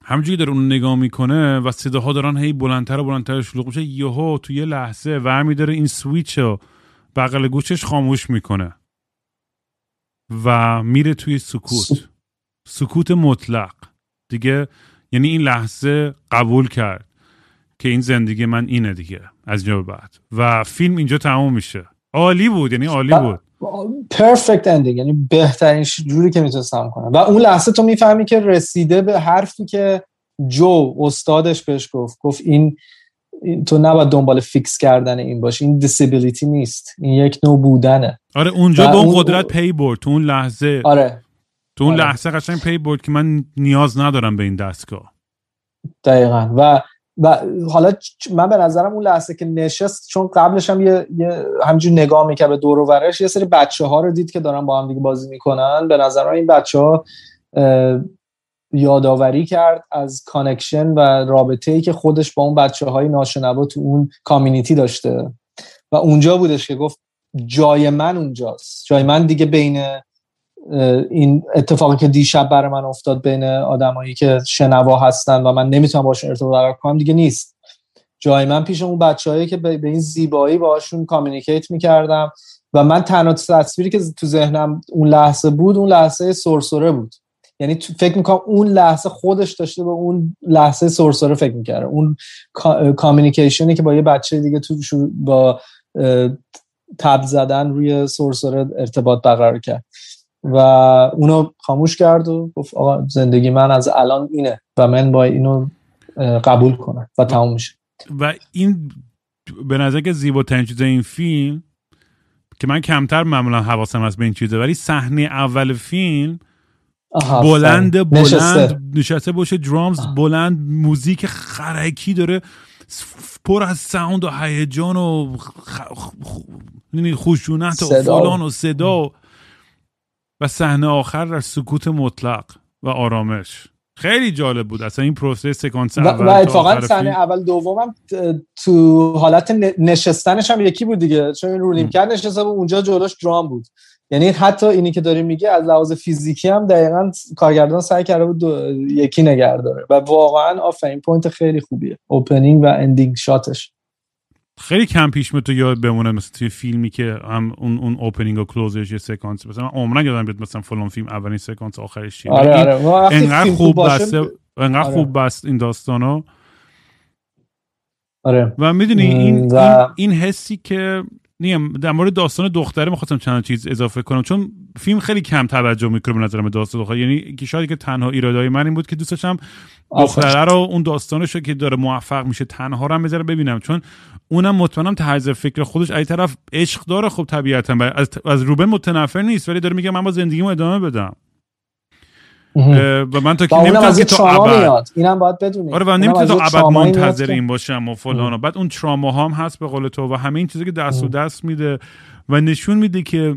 همجوری داره اون نگاه می‌کنه و صداها دارن هی بلندتر و بلندتر شلوغ میشه. یهو تو یه لحظه ور داره این سویچ رو بغل گوشش خاموش می‌کنه. و میره توی سکوت. سکوت مطلق. دیگه یعنی این لحظه قبول کرد که این زندگی من اینه دیگه. از اینجا بعد. و فیلم اینجا تموم میشه. عالی بود یعنی عالی بود. پرفکت اندینگ یعنی بهترین جوری که می‌تونستم کنم. و اون لحظه تو می‌فهمی که رسیده به حرفی که جو استادش بهش گفت. گفت این, تو نباید دنبال fix کردن این باشه این disability نیست. این یک نوع بودنه. آره اونجا به اون قدرت پی برد تو اون لحظه. آره. تو اون آره. لحظه قشنگ پی برد که من نیاز ندارم به این دستگاه. دقیقا. و و حالا من به نظرم اون لحظه که نشست چون قبلش هم یه, یه همجور نگاه می‌کرد به دور و ورش یه سری بچه ها رو دید که دارن با هم دیگه بازی می‌کنن. به نظرم این بچه ها یادآوری کرد از connection و رابطه ای که خودش با اون بچه های ناشنوا تو اون community داشته. و اونجا بودش که گفت جای من اونجاست. جای من دیگه بین این اتفاقی که دیشب برای من افتاد بین آدمایی که شنوا هستن و من نمی‌تونم باشون ارتباط برقرار کنم دیگه نیست. جای من پیش اون بچه‌هایی که به این زیبایی باشون communicate می‌کردم و من تنها تصویری که تو ذهنم اون لحظه بود اون لحظه سرسره بود. یعنی فکر می‌کنم اون لحظه خودش داشته به اون لحظه سرسره فکر می‌کرده. اون کامیونیکیشنی که با یه بچه دیگه تو با تب زدن روی سرسره ارتباط برقرار کرد. و اونو خاموش کرد و گفت آقا زندگی من از الان اینه و من باید اینو قبول کنم و تموم میشه. و این به نظر که زیباترین چیز این فیلم که من کمتر معمولا حواسم هست به این چیزه ولی صحنه اول فیلم بلند بلند نشسته. باشه درامز بلند موزیک خرکی داره پر از ساوند و هیجان و خشونت و فلان و صدا. و صحنه آخر در سکوت مطلق و آرامش. خیلی جالب بود. اصلا این پروسه سکانس اول و اتفاقا صحنه اول دومم تو حالت نشستنش هم یکی بود دیگه. چون این رو کرد نشسته بود اونجا جلوش درام بود. یعنی حتی اینی که داری میگه از لحاظ فیزیکی هم دقیقا کارگردان سعی کرده بود یکی نگه داره. و واقعا آفرین point خیلی خوبیه. opening و ending shot ش خیلی کم پیش تو یادت بمونه مثل توی فیلمی که هم اون اون opening و close ش یه سکانس مثلا عمرا یادم بیاد مثلا فلان فیلم اولین سکانس آخرش چیه آره آره. انقدر خوب بسته انقدر آره. خوب بست این داستانو آره و می‌دونی این, این این حسی که نیم در مورد داستان دختره می‌خواستم چند چیز اضافه کنم چون فیلم خیلی کم توجه می‌کنه به نظرم داستان دختره یعنی که شاید که تنها ایرادای من این بود که دوست داشتم دختره رو اون داستانش که داره موفق میشه تنها رو هم بذاره ببینم. چون اونم مطمئنم طرز فکر خودش ای طرف عشق داره خب طبیعتا. از, از روبن متنفر نیست ولی داره میگه من با زندگیمو ادامه بدم. و من تا که نمی‌تونم که تا ابد اینم باید بدونی آره و نمی‌تونم تا ابد منتظر این باشم و فلان و بعد اون تراما هم هست به قول تو و همه این چیزی که دست و دست میده و نشون میده که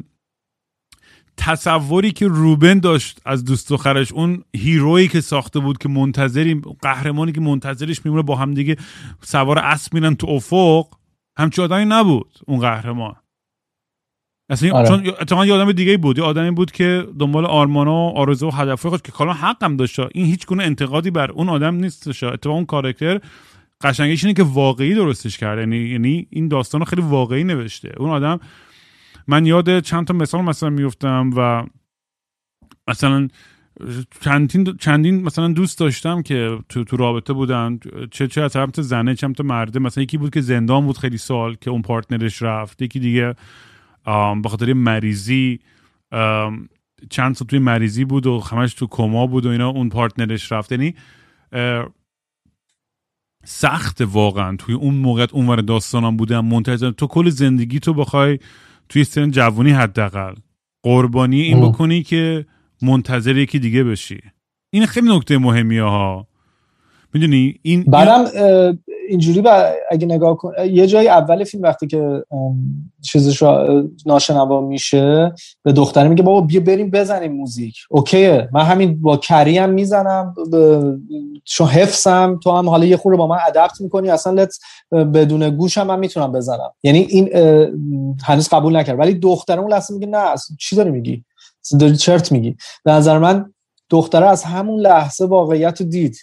تصوری که روبن داشت از دوست دخترش اون هیرویی که ساخته بود که منتظری قهرمانی که منتظرش میمونه با هم دیگه سوار اسب میرن تو افق همچی آدمی نبود اون قهرمان. اصلا آره. چون اتفاقا یه آدم دیگه بود. یه آدمی بود که دنبال آرمانا و آرزو و هدفهای خود که کلا حقم داشت. این هیچ گونه انتقادی بر اون آدم نیستش اتفاقا اون کاراکتر قشنگیش اینه که واقعی درستش کرده یعنی یعنی این داستان رو خیلی واقعی نوشته. اون آدم من یاد چند تا مثال مثلا میفتم و مثلا چندین چندین مثلا دوست داشتم که تو تو رابطه بودن. چه چه از طرف زنه چه مرده. مثلا یکی بود که زندان بود خیلی سال که اون پارتنرش رفت. یکی دیگه به خاطر مریضی چند سال توی مریضی بود و همش تو کما بود و اینا اون پارتنرش رفت. یعنی سخت واقعا توی اون موقع اونور داستانم بودم. منتظر تو کل زندگی تو بخوای توی سن جوانی حداقل قربانی این بکنی که منتظر یکی دیگه بشی. این خیلی نکته مهمیه ها. می‌دونی؟ این بعدم اینجوری با اگه نگاه کن یه جای اول فیلم وقتی که چیزش ناشنوا میشه به دختره میگه بابا بیا بریم بزنیم موزیک. اوکیه. من همین با کریم می‌زنم چون حفظم تو هم حالا یه خورده با من ادپت می‌کنی اصلا لت بدون گوشم من می‌تونم بزنم. یعنی این هنوز قبول نکرد ولی دختره اون لحظه میگه نه چی داری میگی؟ داری چرت میگی. به نظر من دختره از همون لحظه واقعیت رو دید.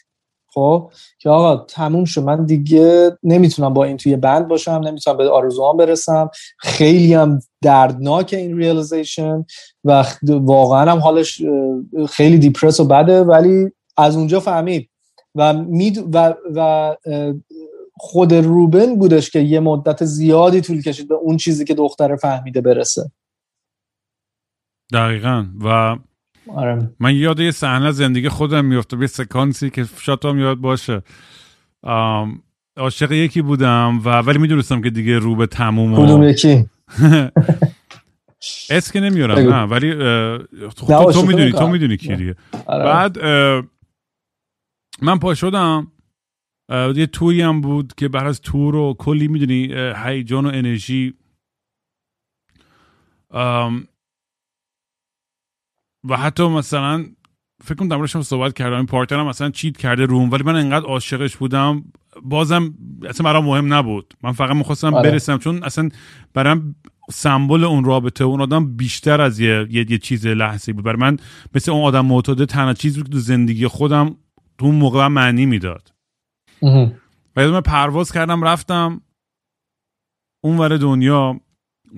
خب که آقا تموم شد. من دیگه نمی‌تونم با این توی بند باشم نمی‌تونم به آرزوام برسم. خیلی هم دردناک این ریالیزیشن و واقعا هم حالش خیلی دیپرس و بده. ولی از اونجا فهمید. و, مید و, و خود روبن بودش که یه مدت زیادی طول کشید به اون چیزی که دختر فهمیده برسه. دقیقا. و آره. من یاد یه صحنه زندگی خودم میفته یه سکانسی که شاید هم یاد باشه. عاشق یکی بودم و ولی می‌دونستم که دیگه رو به تموم کدوم یکی؟ اسم که نمیارم نه ولی تو, تو می‌دونی تو می‌دونی کی دیگه. آره. بعد من پا شدم. یه توی هم بود که بعد از تور و کلی می‌دونی هیجان و انرژی. و حتی مثلا فکر کنم در صحبت کردم. این partner م مثلا cheat کرده روم ولی من انقدر عاشقش بودم. بازم اصلا برام مهم نبود. من فقط می‌خواستم آره. برسم چون اصلا برام سمبل اون رابطه اون آدم بیشتر از یه, یه, چیز لحظه بود. برای من مثل اون آدم معتاده تنها چیزی که تو زندگی خودم تو اون موقع معنی می‌داد. و من پرواز کردم رفتم اون ور دنیا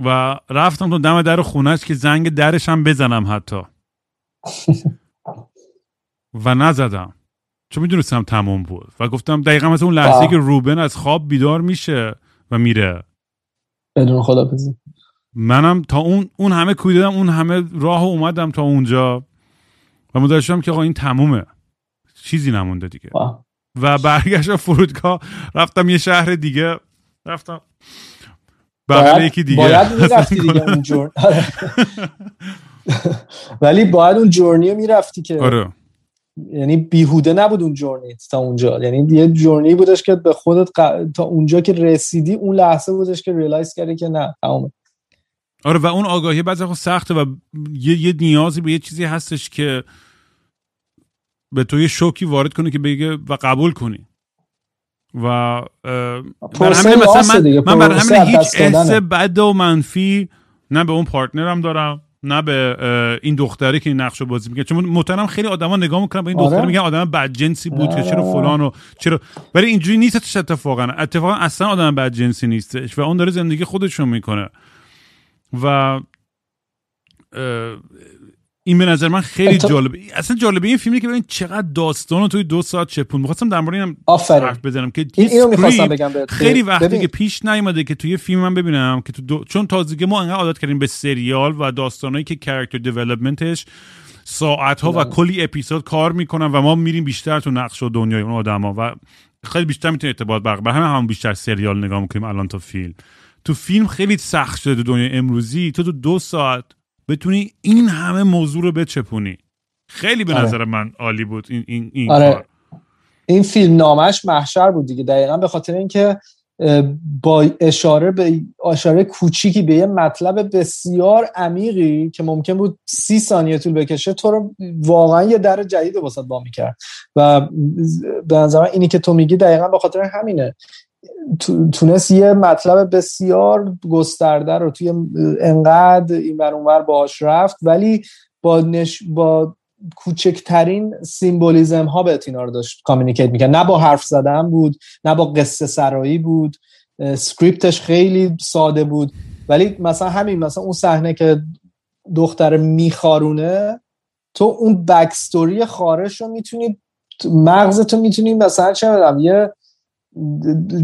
و رفتم تو دم در خونش که زنگ درش هم بزنم حتی. و نزدم. چون می‌دونستم تموم بود. و گفتم دقیقا مثل اون لحظه که روبن از خواب بیدار میشه و میره. بدون خدا بزن منم تا اون اون همه کویدم اون همه راه اومدم تا اونجا. و مدرشم که آقا این تمومه. چیزی نمونده دیگه. و برگشت فرودگاه رفتم یه شهر دیگه. رفتم. بغل یکی دیگه. باید دیگه ولی باید اون جورنی می‌رفتی که آره. یعنی بیهوده نبود اون جورنی تا اونجا. یعنی یه جورنی بودش که به خودت تا اونجا که رسیدی اون لحظه بودش که realize کردی که نه تمامه آره و اون آگاهی بعضی وقت سخته و یه, یه نیازی به یه چیزی هستش که به تو یه شوکی وارد کنه که بگه و قبول کنی. و برای همین مثلا من, من برای همین هیچ حس بد و منفی نه به اون partner م دارم. نه به این دختری که این نقش بازی می‌کنه چون محترم خیلی آدما نگاه می‌کنن به این دختر آره. میگن آدم بدجنسی بود که چرا آره. فلان و چرا ولی اینجوری نیستش اتفاقا اتفاقا اصلا آدم بدجنسی نیستش و اون داره زندگی خودشون می‌کنه و این به نظر من خیلی جالبه اصلا جالبه این فیلمی که ببین چقدر داستان توی دو ساعت چپون می‌خواستم در مورد اینم حرف بزنم که این اینو می‌خواستم بگم خیلی وقتی که پیش نیومده که توی فیلم من ببینم که تو دو... چون تازگی ما انقدر عادت کردیم به سریال و داستانایی که کاراکتر دیولپمنتش ساعت ها و کلی اپیزود کار می‌کنن و ما میریم بیشتر تو نقش و دنیای اون آدما و خیلی بیشتر می‌تونه ارتباط برقرار همه هم بیشتر سریال نگاه می‌کنیم الان تا فیلم. تو فیلم خیلی سخت شده دنیای امروزی. تو تو دو ساعت بتونی این همه موضوع رو بچپونی خیلی به آره. نظر من عالی بود این این این آره. کار. این فیلم نامش محشر بود دیگه دقیقا به خاطر اینکه با اشاره به اشاره کوچیکی به یه مطلب بسیار عمیقی که ممکن بود سی ثانیه طول بکشه تو رو واقعا یه در جدید واسم وا می‌کرد و به نظر اینی که تو میگی دقیقا به خاطر همینه تونست یه مطلب بسیار گسترده رو توی انقدر این بر اونور باهاش رفت ولی با نش... با کوچکترین symbolism ها به اینا رو داشت communicate می‌کرد. نه با حرف زدن بود نه با قصه سرایی بود. script ش خیلی ساده بود. ولی مثلا همین مثلا اون صحنه که دختر میخارونه تو اون بکستوری خارش رو می‌تونی مغزتو می‌تونی مثلا چه یه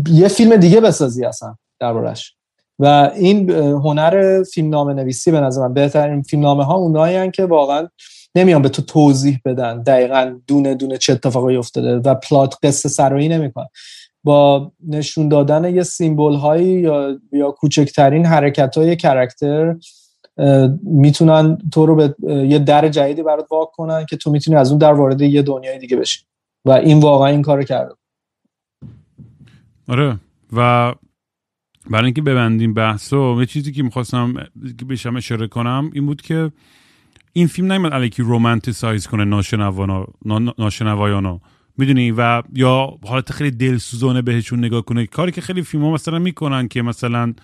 یه فیلم دیگه بسازی اصلا دربارش. و این هنر فیلم نامه نویسی به نظر من بهترین فیلم نامه ها اونایی که واقعا نمیان به تو توضیح بدن دقیقا دونه دونه چه اتفاقی افتاده و پلات قصه سرایی نمیکن با نشون دادن یه سیمبل هایی یا یا کوچکترین حرکت های کرکتر می‌تونن تو رو به یه در جدیدی برات واک کنن که تو می‌تونی از اون در وارد یه دنیای دیگه بشی. و این واقعا این کارو کرده آره. و برای اینکه ببندیم بحثو یه چیزی که می‌خواستم بهشم اشاره کنم این بود که این فیلم نمیاد علیکی رومانتیسایز کنه ناشنوایانو. می‌دونی؟ و یا حالت خیلی دلسوزانه بهشون نگاه کنه. کاری که خیلی فیلم ها مثلا می‌کنن که مثلا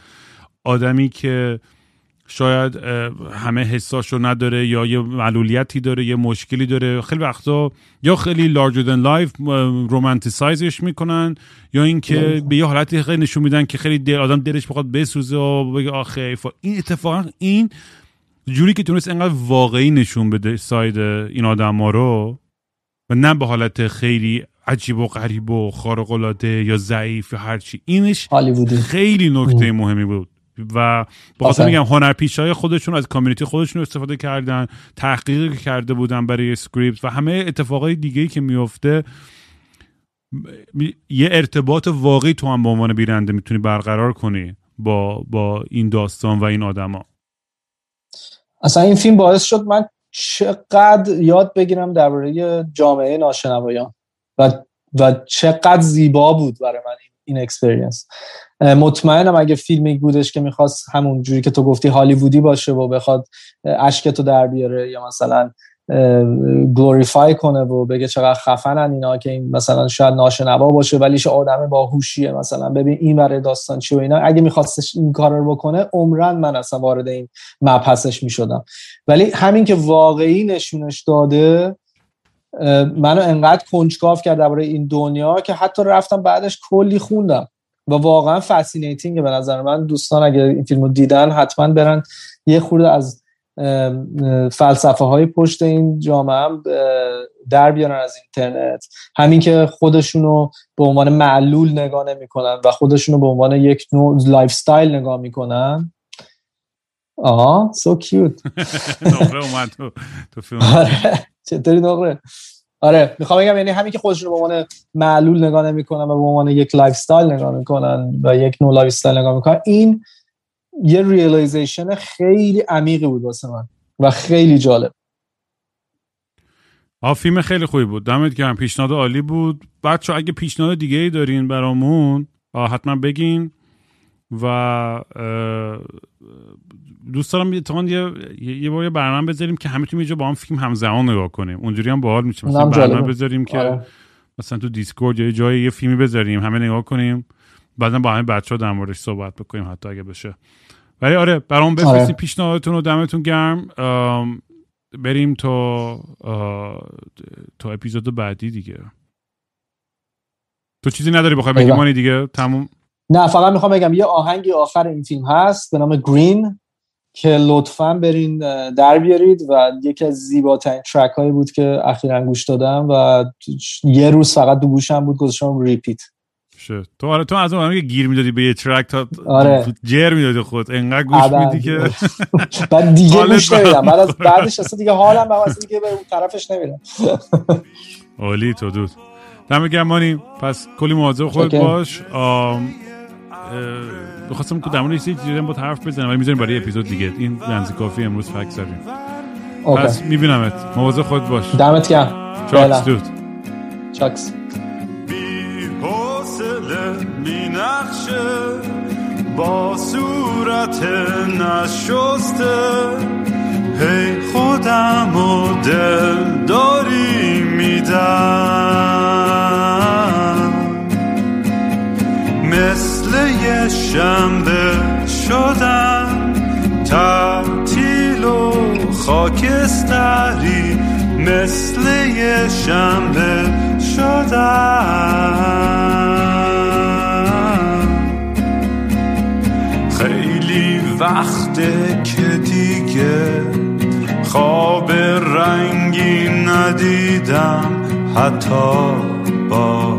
آدمی که شاید همه حساشو نداره یا یه معلولیتی داره یه مشکلی داره. خیلی وقتا یا خیلی larger than life romanticize ش می‌کنن یا اینکه به یه حالتی خیلی نشون میدن که خیلی دل آدم دلش بخواد بسوزه و بگه آخه این اتفاقا این جوری که تونست انقدر واقعی نشون بده side این آدم ها رو و نه به حالت خیلی عجیب و غریب و خارق العاده یا ضعیف یا هرچی اینش خیلی نکته مهمی بود. و با خاطر میگم هنرپیشه های خودشون از کامیونیتی خودشون استفاده کردن تحقیق کرده بودن برای سکریپت و همه اتفاقای دیگه که میفته یه ارتباط واقعی تو هم به عنوان بیرنده می‌تونی برقرار کنی با با این داستان و این آدما. اصلا این فیلم باعث شد من چقدر یاد بگیرم درباره جامعه ناشنوایان و و چقدر زیبا بود برای من این experience مطمئنم اگه فیلمی بودش که می‌خواست همون جوری که تو گفتی هالیوودی باشه و بخواد اشکتو در بیاره یا مثلا glorify کنه و بگه چقدر خفنن اینا که این مثلا شاید ناشنوا باشه ولی آدم باهوشیه مثلا. ببین این برای داستان چی و اینا. اگه میخواستش این کار رو بکنه عمرا من اصلا وارد این مبحثش نمی‌شدم. ولی همین که واقعی نشونش داده منو انقدر کنجکاو کرد درباره این دنیا که حتی رفتم بعدش کلی خوندم. و واقعا fascinating ه به نظر من. دوستان اگه این فیلمو دیدن حتما برن یه خورده از فلسفه های پشت این جامعه هم در بیارن از اینترنت. همین که خودشونو به عنوان معلول نگاه نمی‌کنن و خودشونو به عنوان یک نوع lifestyle نگاه می‌کنن. آها so cute اومد تو فیلم. آره. چطوری نقره؟ آره می‌خوام بگم یعنی همین که خودشون به عنوان معلول نگاه نمی‌کنن و به عنوان یک lifestyle نگاه می‌کنن و یک نوع lifestyle نگاه می‌کنن این یه realization خیلی عمیقی بود واسه من و خیلی جالب. آ فیلم خیلی خوبی بود. دمت گرم. پیشنهاد عالی بود. بچه اگه پیشنهاد دیگه ای دارین برامون حتما بگین و دوست دارم یه یه بار برنامه بذاریم که همه یه جا با هم فیلم همزمان نگاه کنیم. اونجوری هم باحال میشه مثلا برنامه بذاریم که آره. مثلا تو دیسکورد یا جای یه فیلمی بذاریم همه نگاه کنیم. بعدا با همه بچه ها در موردش صحبت بکنیم حتی اگه بشه. ولی آره برام بفرستین آره. پیشنهادتون و دمتون گرم. بریم تا تا اپیزود بعدی دیگه. تو چیزی نداری بخوای بگی مانی دیگه؟ تموم؟ نه فقط می‌خوام بگم یه آهنگی آخر این فیلم هست به نام گرین که لطفا برین در بیارید و یکی از زیباترین ترک هایی بود که اخیرا گوش دادم و یه روز فقط دو گوشم بود گذاشتم ریپیت. شد تو آره تو از اون گیر می‌دادی به یه ترک تا آره. جر می‌دادی خود. انقدر گوش میدی که بعد دیگه گوش نمیدم. بعد از بعدش اصلا دیگه حالم به دیگه به اون طرفش نمیرم. عالی تو دود. دم گمانی پس کلی مواظب خود باش. بخواستم که در مورد چیزی با حرف بزنم ولی می‌ذاریم برای اپیزود دیگه. این بنز کافی امروز فکر زدیم. پس میبینمت. مواظب خود باش. دمت گرم. چاکس دود. چاکس. با صورت نشسته. هی خودم و دل داری میدم. شنبه شدم تعطیل و خاکستری مثل یه شنبه شدم خیلی وقته که دیگه خواب رنگی ندیدم حتی با